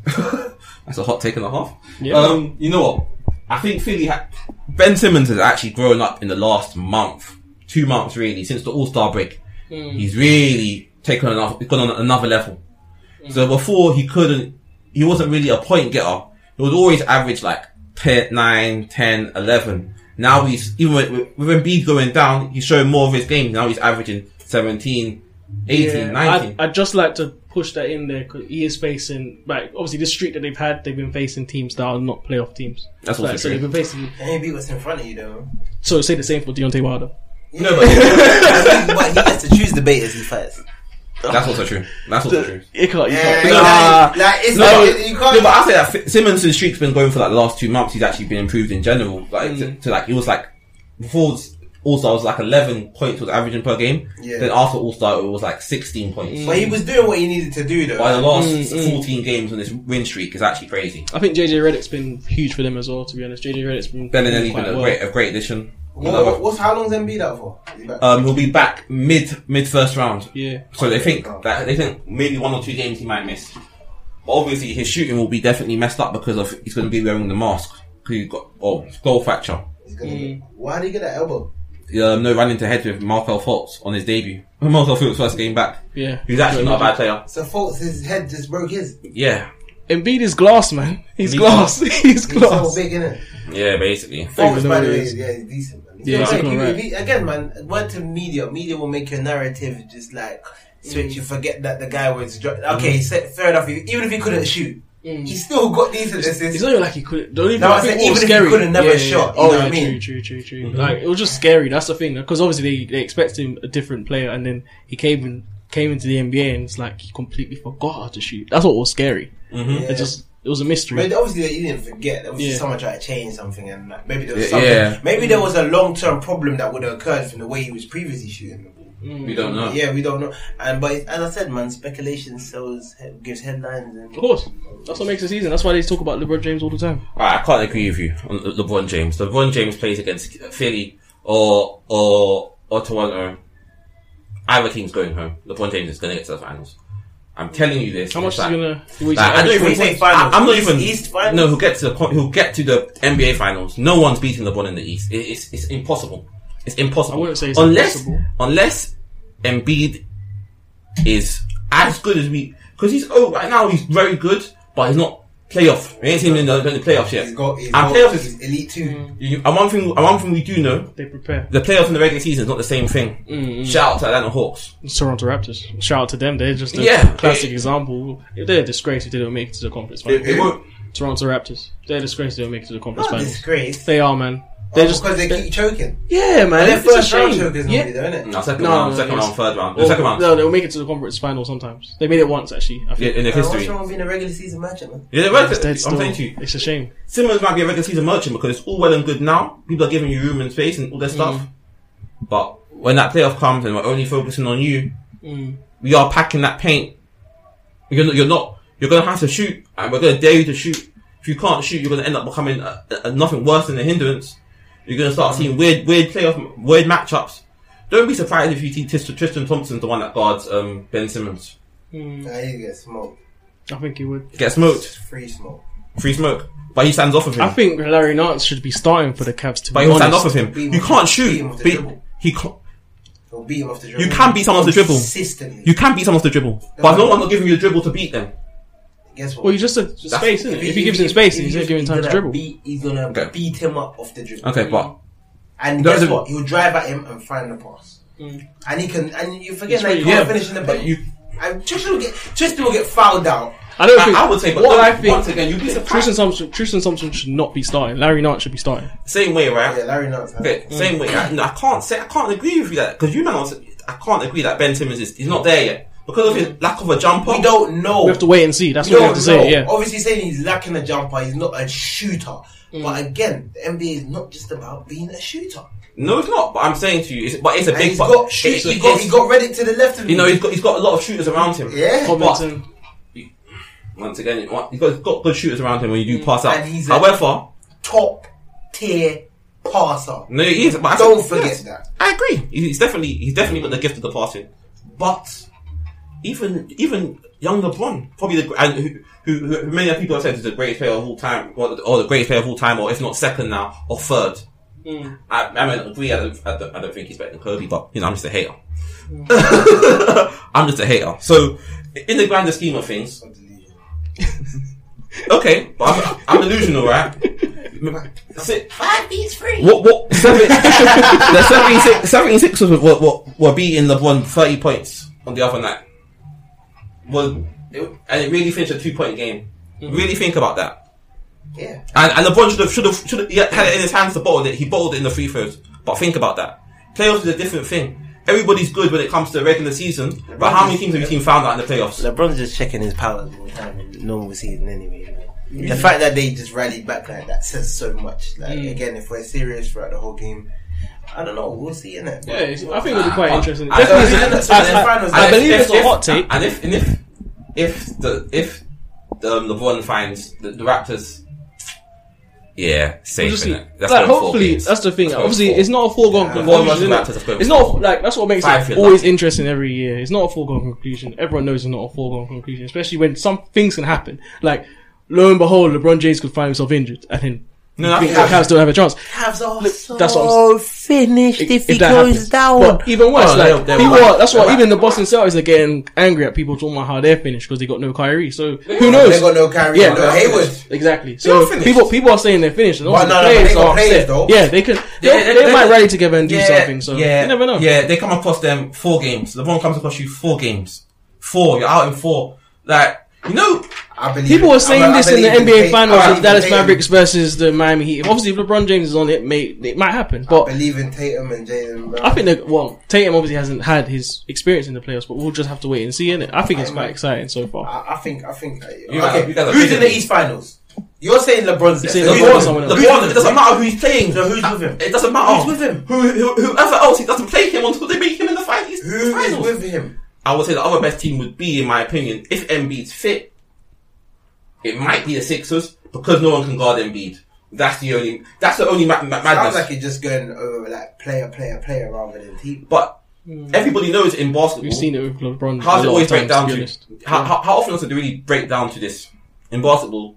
<laughs> That's a hot take and a half. Yeah. Um, you know what? I think Philly ha- Ben Simmons has actually grown up in the last month, two months really, since the All Star break. He's really taken another, gone on another level. So before he couldn't, he wasn't really a point getter. He would always average like 10, 9, 10, 11. Now he's, even with, with Embiid going down, he's showing more of his game. Now he's averaging 17, 18, 19. I'd, I'd just like to push that in there because he is facing, like, obviously this streak that they've had, they've been facing teams that are not playoff teams. That's Like, also so they've been facing. Maybe what's in front of you, though. So say the same for Deontay Wilder. No, but <laughs> but he gets to choose the bait as he fights. that's also true. That's also true. You can't. You can't. like, like, it's No, not, but- you can't. but I say that F- Simmons' streak's been going for like the last two months. He's actually been improved in general. Like to, Mm. to like, it was like before All Star was like eleven points was averaging per game. Yeah. Then after All Star, it was like sixteen points. but he was doing what he needed to do, though. By the last Mm, mm. fourteen games on this win streak is actually crazy. I think JJ Redick's been huge for them as well. To be honest, JJ Redick's been Ben and doing quite even a well. great, a great addition. What, what, what's how long's Embiid out for? Is he back? Um, he'll be back mid mid first round. Yeah, So they think that they think maybe one or two games he might miss. But obviously his shooting will be definitely messed up because of he's going to be wearing the mask. 'Cause He's got oh goal fracture. He's gonna, Mm. Why did he get that elbow? Um, no running to head with Markelle Fultz on his debut. <laughs> Markelle Fultz first game back. yeah. He's actually not a bad player. So Fultz, his head just broke his. Yeah, Embiid is glass, man. He's He's glass. He's <laughs> He's so glass. big, innit? yeah, basically. Fultz, by the way, yeah, he's decent, man. He's Yeah, not he's like- looking you- you- Again, man, word to media. Media will make your narrative just like switch. You forget that the guy was. dro- Okay, he said, fair enough. Even if he couldn't shoot, Mm. he still got decent assists. It's not even like he could. The only No, thing I I think said what was even if he scary. could've never shot, you oh know yeah, what I mean? true, true, true, true. Like it was just scary. That's the thing because obviously they they expected him a different player, and then he came in came into the NBA and it's like he completely forgot how to shoot. That's what was scary. Mm-hmm. Yeah. It just it was a mystery. But obviously he didn't forget. There was Yeah. just someone trying to change something, and like, maybe there was something. yeah. Maybe there mm. was a long term problem that would have occurred from the way he was previously shooting the ball. Mm. We don't know. Yeah, we don't know. And but as I said, man, speculation sells gives headlines. And Of course, that's what makes the season. That's why they talk about LeBron James all the time. Right, I can't agree with you on Le- LeBron James. LeBron James plays against Philly or or or Toronto. Either team's going home. LeBron James is going to get to the finals. I'm telling you this. How much It's is he gonna? Like, I don't even say finals, I, am not East- even. East finals? No, he'll get to the point. He'll get to the NBA finals. No one's beating LeBron in the East. It, it's it's impossible. It's impossible. I wouldn't say it's unless impossible. unless Embiid is as good as we because he's oh right now he's very good, but he's not playoff. We ain't seen him in the, in the playoffs yet. He's got, he's and got playoffs is elite too. you, and one thing. And one thing we do know: they prepare. the playoffs and the regular season is not the same thing. Mm, Shout out to Atlanta Hawks. Toronto Raptors. Shout out to them. They're just a Yeah. classic It- example. They're a disgrace if they don't make it to the conference It, finals. it won't. Toronto Raptors. They're a disgrace if they don't make it to the conference Not finals. disgrace. They are, man. They're Oh, just because they keep choking. Yeah, man. They're it's a first round shame. chokers Yeah. normally, though, isn't it? No, second No, round, no, second it's- round, third round. The Well, second round. No, they'll make it to the conference final sometimes. They made it once actually. I Yeah, think. in the Uh, What's history. wrong with being a regular season matchup, man? Yeah, the It's regular, dead I'm still. saying to you, It's a shame. Simmons might be a regular season merchant because it's all well and good now. People are giving you room and space and all that stuff. But when that playoff comes and we're only focusing on you, Mm. we are packing that paint. You're not, you're not, you're gonna have to shoot and we're gonna dare you to shoot. If you can't shoot, you're gonna end up becoming a, a, nothing worse than a hindrance. You're gonna start seeing weird, weird playoff, weird matchups. Don't be surprised if you see Tristan, Tristan Thompson's the one that guards um, Ben Simmons. Nah, he get smoked. I think he would. Get smoked, It's free smoke. free smoke, but he stands off of him. I think Larry Nance should be starting for the Cavs. To But he'll stand off of him. Beat him You can't shoot. him off the Beat, dribble. he can't, He'll beat him off the dribble. You can beat someone off the dribble. Consistently. you can beat someone off the dribble, but no one's not giving you the dribble to beat them. Guess what? Well, you just a space, isn't it? If he gives him space, if he's he- not giving he's time to gonna dribble. Beat, he's gonna Okay. beat him up off the dribble. Okay, but And That guess doesn't- what? He'll drive at him and find the pass. Mm. And he can. And you forget He's that he really- can't yeah, finish in the but paint. you, And Tristan will get Tristan will get fouled out. I don't I, think. I would say, but what I think. once again, you'd be Tristan surprised. Thompson, Tristan Thompson should not be starting. Larry Knight should be starting. Same way, right? Yeah, Larry Nance. has Okay, it. same way. I, no, I can't say I can't agree with you that because you man, also- I can't agree that Ben Simmons is he's not there yet because of his lack of a jumper. We don't know. We have to wait and see. That's We what we have to know. say. Yeah. Obviously, saying he's lacking a jumper, he's not a shooter. Mm. But again, the NBA is not just about being a shooter. No, it's not. But I'm saying to you, it's, but it's a And big. he's but got shoot, it- he it got gets- he got Redick to the left of You him. know, he's got he's got a lot of shooters around him. yeah, Covington. Once again, he's got, he's got good shooters around him when you do pass out. And he's However, top tier passer. no, he is. But I Don't think- forget yes. that. I agree. He's definitely he's definitely got the gift of the passing, but even even young LeBron, probably the and who, who, who many people have said is the greatest player of all time, or, or the greatest player of all time, or if not second now, or third. Hmm. I, I mean, agree. I don't, I, don't, I don't think he's better than Kobe, but you know, I'm just a hater. Hmm. <laughs> I'm just a hater. So, in the grander scheme of things, <laughs> okay, but I'm, I'm delusional, right? <laughs> Si- Five beats free. what what seven, the 76, 76 were, were, were, were beating LeBron 30 points on the other night. Was it, and it really finished a two point game. Really think about that. Yeah. And, and LeBron should have should have should have had it in his hands to bottle it. He bottled it in the free throws. But think about that. Playoffs is a different thing. Everybody's good when it comes to the regular season. But how many teams have you seen found out in the playoffs? LeBron's just checking his powers all the time in normal season anyway. Man. The fact that they just rallied back like that says so much. Like Mm. again, if we're serious throughout the whole game, I don't know. We'll see in it. Yeah, I think it'll be quite interesting. I- I- it's- I, I- finals, I and believe it's a hot take. And if and if if the if the, um, LeBron finds the, the Raptors, yeah, safe. Obviously, innit? That's like going four hopefully games. that's the thing. That's Obviously, four. it's not a foregone Yeah. conclusion. One isn't it? Raptors, that's going It's not like that's what makes Five it always lucky. interesting every year. It's not a foregone conclusion. Everyone knows it's not a foregone conclusion, especially when some things can happen. Like lo and behold, LeBron James could find himself injured, and then No, I think think the Cavs don't have a chance. Cavs are so that's what I'm finished if, he that goes happens. down. But even worse, Oh, like they'll- they'll people win. are, that's why They'll even the win. Boston Celtics are getting angry at people talking about how they're finished because they got no Kyrie. So who knows? They got no Kyrie, Yeah, no Hayward. Exactly. So people people are saying they're finished. And But no, no, but they got are players, upset. though. Yeah, they could. They, Yeah, they, they- might rally together and do something. So yeah, you never know. Yeah, they come across them four games. LeBron comes across you four games. Four, you're out in four. Like you know, I believe People it. were saying I- I this in the NBA Tate- Finals I with believe Dallas Tatum. Mavericks versus the Miami Heat. Obviously, if LeBron James is on it, may it might happen. But I believe in Tatum and Jalen I think that well, Tatum obviously hasn't had his experience in the playoffs, but we'll just have to wait and see. In it, I think it's quite exciting so far. I, I think. I think. uh, You guys- okay, you guys are who's in the East Finals? You're saying LeBron's He's there. saying So LeBron who's- or someone else. LeBron, it doesn't matter who he's playing. So who's with him? It doesn't matter. Who's with him? Who, who, whoever else, he doesn't play him until they make him in the finals. Who is finals. with him? I would say the other best team would be, in my opinion, if Embiid's fit, it might be the Sixers because no one can guard Embiid. That's the only. That's the only ma- ma- Sounds like you're just going over like player, player, player rather than team. but everybody knows in basketball. We've seen it with LeBron. How does it always break times, down to to? How, Yeah. how, how often does it really break down to this in basketball?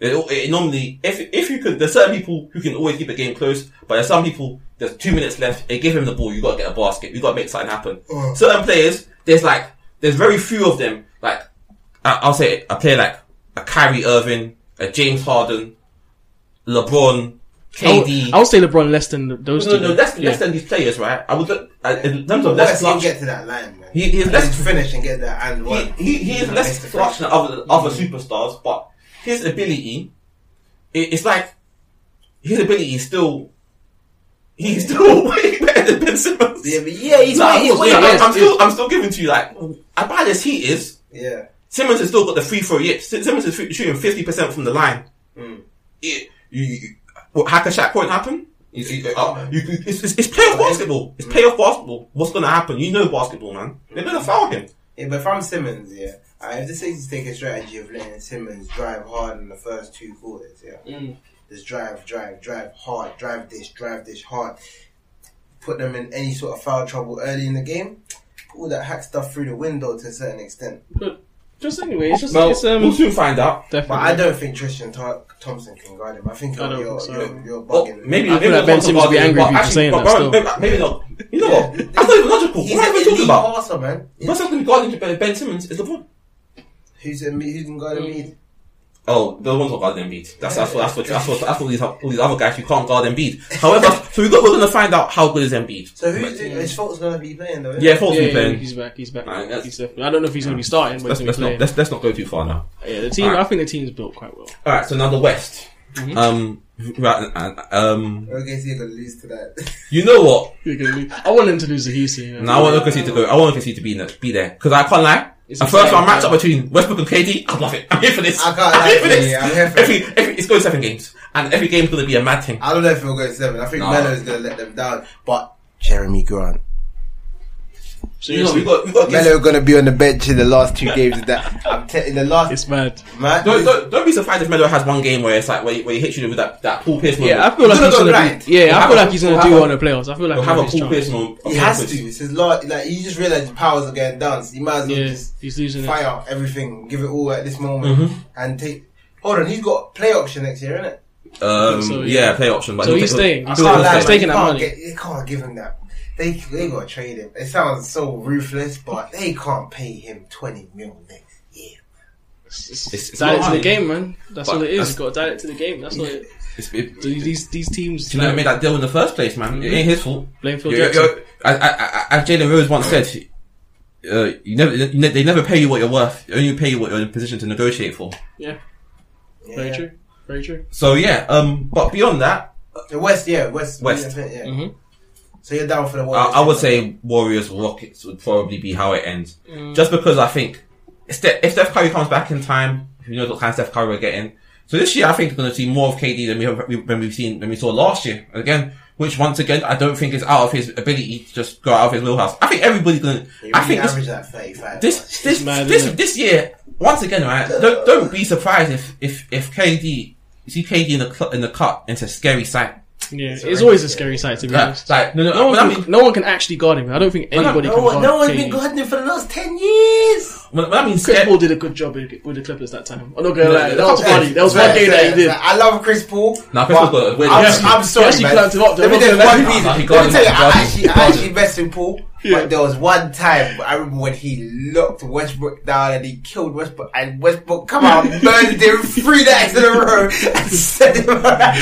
It, it normally, if if you could, there's certain people who can always keep a game close, but there's some people. There's two minutes left. They give him the ball. You got to get a basket. You got to make something happen. Mm. Certain players, there's like, there's very few of them. Like, I- I'll say a player like a Kyrie Irving, a James Harden, LeBron, I would, KD. I would say LeBron less than those no, two. no, less, Yeah. less than these players, right? I would look at, in terms of West less can clutch. get to that line, man. He- he's And less- finish and get that and he, one. he, he is less the clutch than other, other superstars, but his ability, it, it's like, his ability is still, he's still <laughs> way better than Ben Simmons. Yeah, but yeah, he's No, way, I'm, he's way I'm- I'm still, I'm still giving to you like, as bad as he is, Yeah. Simmons has still got the free throw yips. Simmons is shooting 50% from the line. Mm. It, you, you, what, hack a shot point happen? You, you, uh, you, you- it's, it's, it's playoff basketball. It's playoff basketball. What's gonna happen? You know basketball, man. They're gonna foul him. Yeah, but if I'm Simmons, yeah, I have to say to take a strategy of letting Simmons drive hard in the first two quarters, yeah. Mm. Just drive, drive, drive hard, drive this, drive this hard. Put them in any sort of foul trouble early in the game. Put all that hack stuff through the window to a certain extent. But just anyway, it's just Well, it's um we'll soon find out. But. I don't think Tristan Tho- Thompson can guard him. I think I you're, don't you're, you're, you're Well, bugging. maybe, I maybe feel like Ben talking Simmons would be angry but if you actually- saying but- that but- Maybe, maybe not. You know what? Yeah. That's not even logical. He's What am I an talking about? passer, man. The person who's guarding Ben Ben Simmons is LeBron. Who's, in, who can guard him? Oh, the ones who guard Embiid. That's that's what that's what that's what that's what these all these other guys who can't guard Embiid. However, <laughs> so we got, we're going to find out how good is Embiid. So who's his fault's gonna be playing though? Yeah, Fultz yeah, be yeah, playing. he's back. He's back. Alright, that's- he's definitely. I don't know if he's going to be starting, but Let's, let's going not let's, let's not go too far now. Yeah, the team. Alright. I think the team's built quite well. All right, so now the West. Mhm. Um, right, uh, um, Okay, so you're gonna lose to that. you know what? You're gonna lose. I want them to lose to Houston. You know? No, I want OKC to go. I want OKC to be in the, be there because I can't lie. It's a first round matchup between Westbrook and KD, I love it. I'm here for this. I can't I'm here for to this. I'm here for every, every, it's going seven games, and every game's going to be a mad thing. I don't know if he'll go seven. I think No. Melo's gonna let them down. But Jerami Grant. You know, Seriously, we got, we got. Melo gonna be on the bench in the last two games. Of that I'm te- in the last it's mad. man. Don't, don't, don't be surprised if Melo has one game where it's like where he, where he hits you with that that Paul Pierce moment. Yeah, I feel like gonna he's go gonna blind. be. Yeah, He'll I feel like he's gonna do have well the playoffs. I feel like He'll have a he's Paul chance. Pierce moment. he has to. It's his last. Like you just realized the powers are going down. So you might as well Yeah, just he's losing it. fire everything, give it all at this moment, Mhm. and take. Hold on, he's got play option next year, isn't it? Um, So, yeah. yeah. play option. But So he's staying. I He's can't staying. He's man, taking that money. Get, they can't give him that. They they gotta trade him. It sounds so ruthless, but they can't pay him twenty mil next year. It's, It's- it's dial it to the game, man. That's But all it is. that's- You got to dial it to the game. That's all it. It's, it, These these teams. Do you know who made that deal in the first place, man? It ain't his fault. Blame Phil You're- Jackson. you're- I- I- I- As Jalen Rose once said, uh, you never, you ne- they never pay you what you're worth. They only pay you what you're in a position to negotiate for. Yeah, Yeah. very true. Very true. So yeah, um, but beyond that, The West, yeah, West, West. Yeah. hmm So you're down for the I, Warriors? I would say Warriors Rockets would probably be how it ends. Mm. Just because I think if Steph, if Curry comes back in time, who knows what kind of Steph Curry we're getting. So this year, I think we're going to see more of KD than we have, than we've seen than we saw last year. Again, which once again I don't think is out of his ability to just go out of his wheelhouse. I think everybody's going to. He I really think this, averaged at 35. this this mad, this, this year once again, right? Don't don't be surprised if if if KD you see KD in the cl- in the cut into a scary sight. Yeah, It's it's, always a scary sight to be Like, honest. like no no, No one, I can, mean no one can actually guard him. I don't think anybody no, can guard no one's been guarding him for the last 10 years. When, when I mean Chris scared, Paul did a good job with, with the Clippers that time. I'm not gonna No, lie, that was funny. There was Fair, one game that he did. fair. I love Chris Paul. Nah, Chris but Paul got a weird- I'm, Yeah. I'm sorry, He actually man. clamped him up, though. Let me tell you one reason. Let me tell you, I actually, I actually him. messed with Paul. Yeah. But there was one time I remember when he locked Westbrook down and he killed Westbrook, and Westbrook come out, <laughs> murdered him three nights in a row, and sent him around.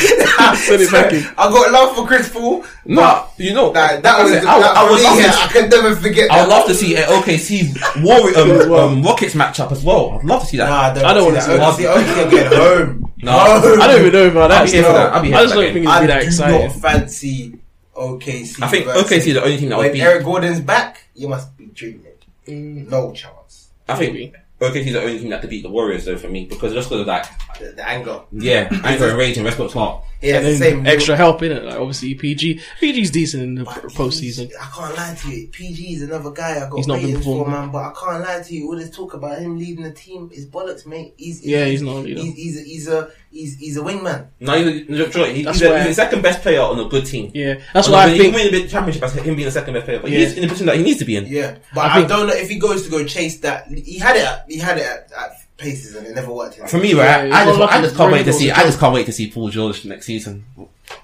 Send it back <laughs> in. I got love for Chris Paul. no, you know That, that was, I, that, I, for would me, love yeah, to, I can never forget I would love to see an OKC Warrior <laughs> um, um, Rockets matchup as well. I'd love to see that. Nah, I don't, I don't want wanna to see see that. Only see get home. <laughs> No. Home. I don't even know about I'll that. be here for that. I'll be here I just don't think game. it's I be that exciting. not fancy OKC. I think OKC is the only team that would When beat. Eric Gordon's back, you must be dreaming. Mm. No chance. I think OKC is the only team that could beat the Warriors though for me because just because of like the, the anger. Yeah, anger and rage and Westbrook's heart. Yeah, and it's then same. extra help in it. Like obviously PG, PG's decent in the But postseason. I can't lie to you. PG is another guy I got He's not been ratings for, performing. man. But I can't lie to you. All this talk about him leading the team is bollocks, mate. He's, Yeah, he's not a leader. He's, he's, a, he's a he's, he's a wingman. No, he's, he's, he's, That's he's, the- he's the second best player on a good team. Yeah, that's On why a I good- think. he can win the championship as him being the second best player, but Yeah. he's in the position that he needs to be in. Yeah, but I I, think- don't know if he goes to go chase that. He had it. At, he had it at, at Pacers, and it never worked. For me, right, he's I just, I just can't to wait to see. I just can't wait to see Paul George next season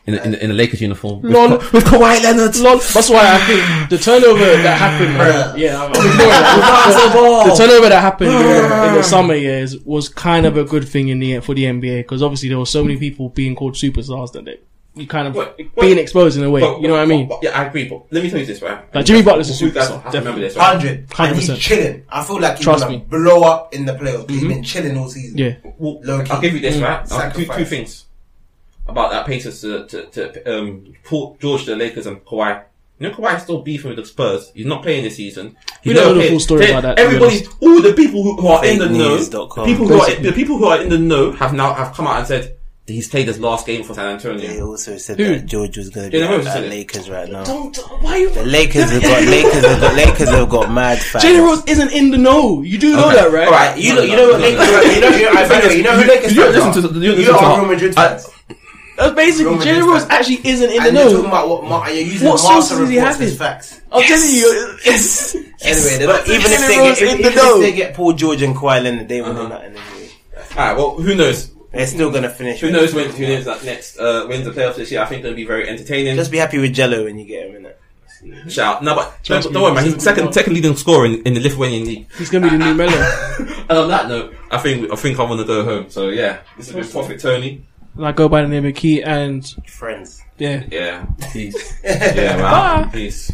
in the, in the, in the Lakers uniform with, Lol. Ka- with Kawhi Leonard. Lol, That's why I think the turnover that happened. right, yeah, I'm ignoring <laughs> that. The, <laughs> the turnover that happened uh, in the summer years was kind of a good thing in the for the NBA because obviously there were so many people being called superstars that they you kind of What- what- being exposed in a way. But- you know what I mean? but- yeah, I agree. But let me tell you this, right? Like Jimmy Butler's a You guys superstar, have to remember this, right? hundred, and he's 100%. chilling. I feel like he's Trust gonna me. Mm-hmm. blow up in the playoffs. He's been chilling all season. Yeah, Well, I'll give you this, right? I'll- two, two things about that Pacers to, to, to um, Paul George the Lakers and Kawhi. You know, Kawhi's still beefing with the Spurs. He's not playing this season. He's We don't know the played- full story about that, Everybody, all the people who, who are in the know, the people who are the people who are in the know have now have come out and said that he's played his last game for San Antonio. They also said Who? that George was going to be Yeah, at, at? Lakers right now. don't why you. The Lakers have got <laughs> Lakers have got Lakers have got mad fans. Jalen Rose isn't in the know. You do know Okay. that, right? All right, You know, you know what Lakers. You know, you know, I- by the way, you know who Lakers You don't fans listen are? to the- you don't You listen to- Real Madrid fans. That's basically Real Jalen Rose actually isn't in the And you're talking about what? Mar- you're using What Marca sources is he reports having? facts. I'm telling you, <laughs> it's Anyway, they're But not- even if they get, Rose if, in the even if they get Paul George and Kawhi Leonard, they won't Uh-huh. do nothing anyway. Alright, well, who knows? They're still gonna finish. Who knows when who knows that next uh, wins the playoffs this year? I think it'll be very entertaining. Just be happy with Jello when you get him in it. Shout no, but Trust don't, don't worry, man. he's He's gonna be second second leading scorer in, in the Lithuanian league. he's gonna be the new <laughs> Melo. And on that note, I think I think I want to go home. So yeah, this has been Prophet Tony. And I go by the name of Key, and Friends. yeah. Yeah, peace. <laughs> yeah, man. Peace.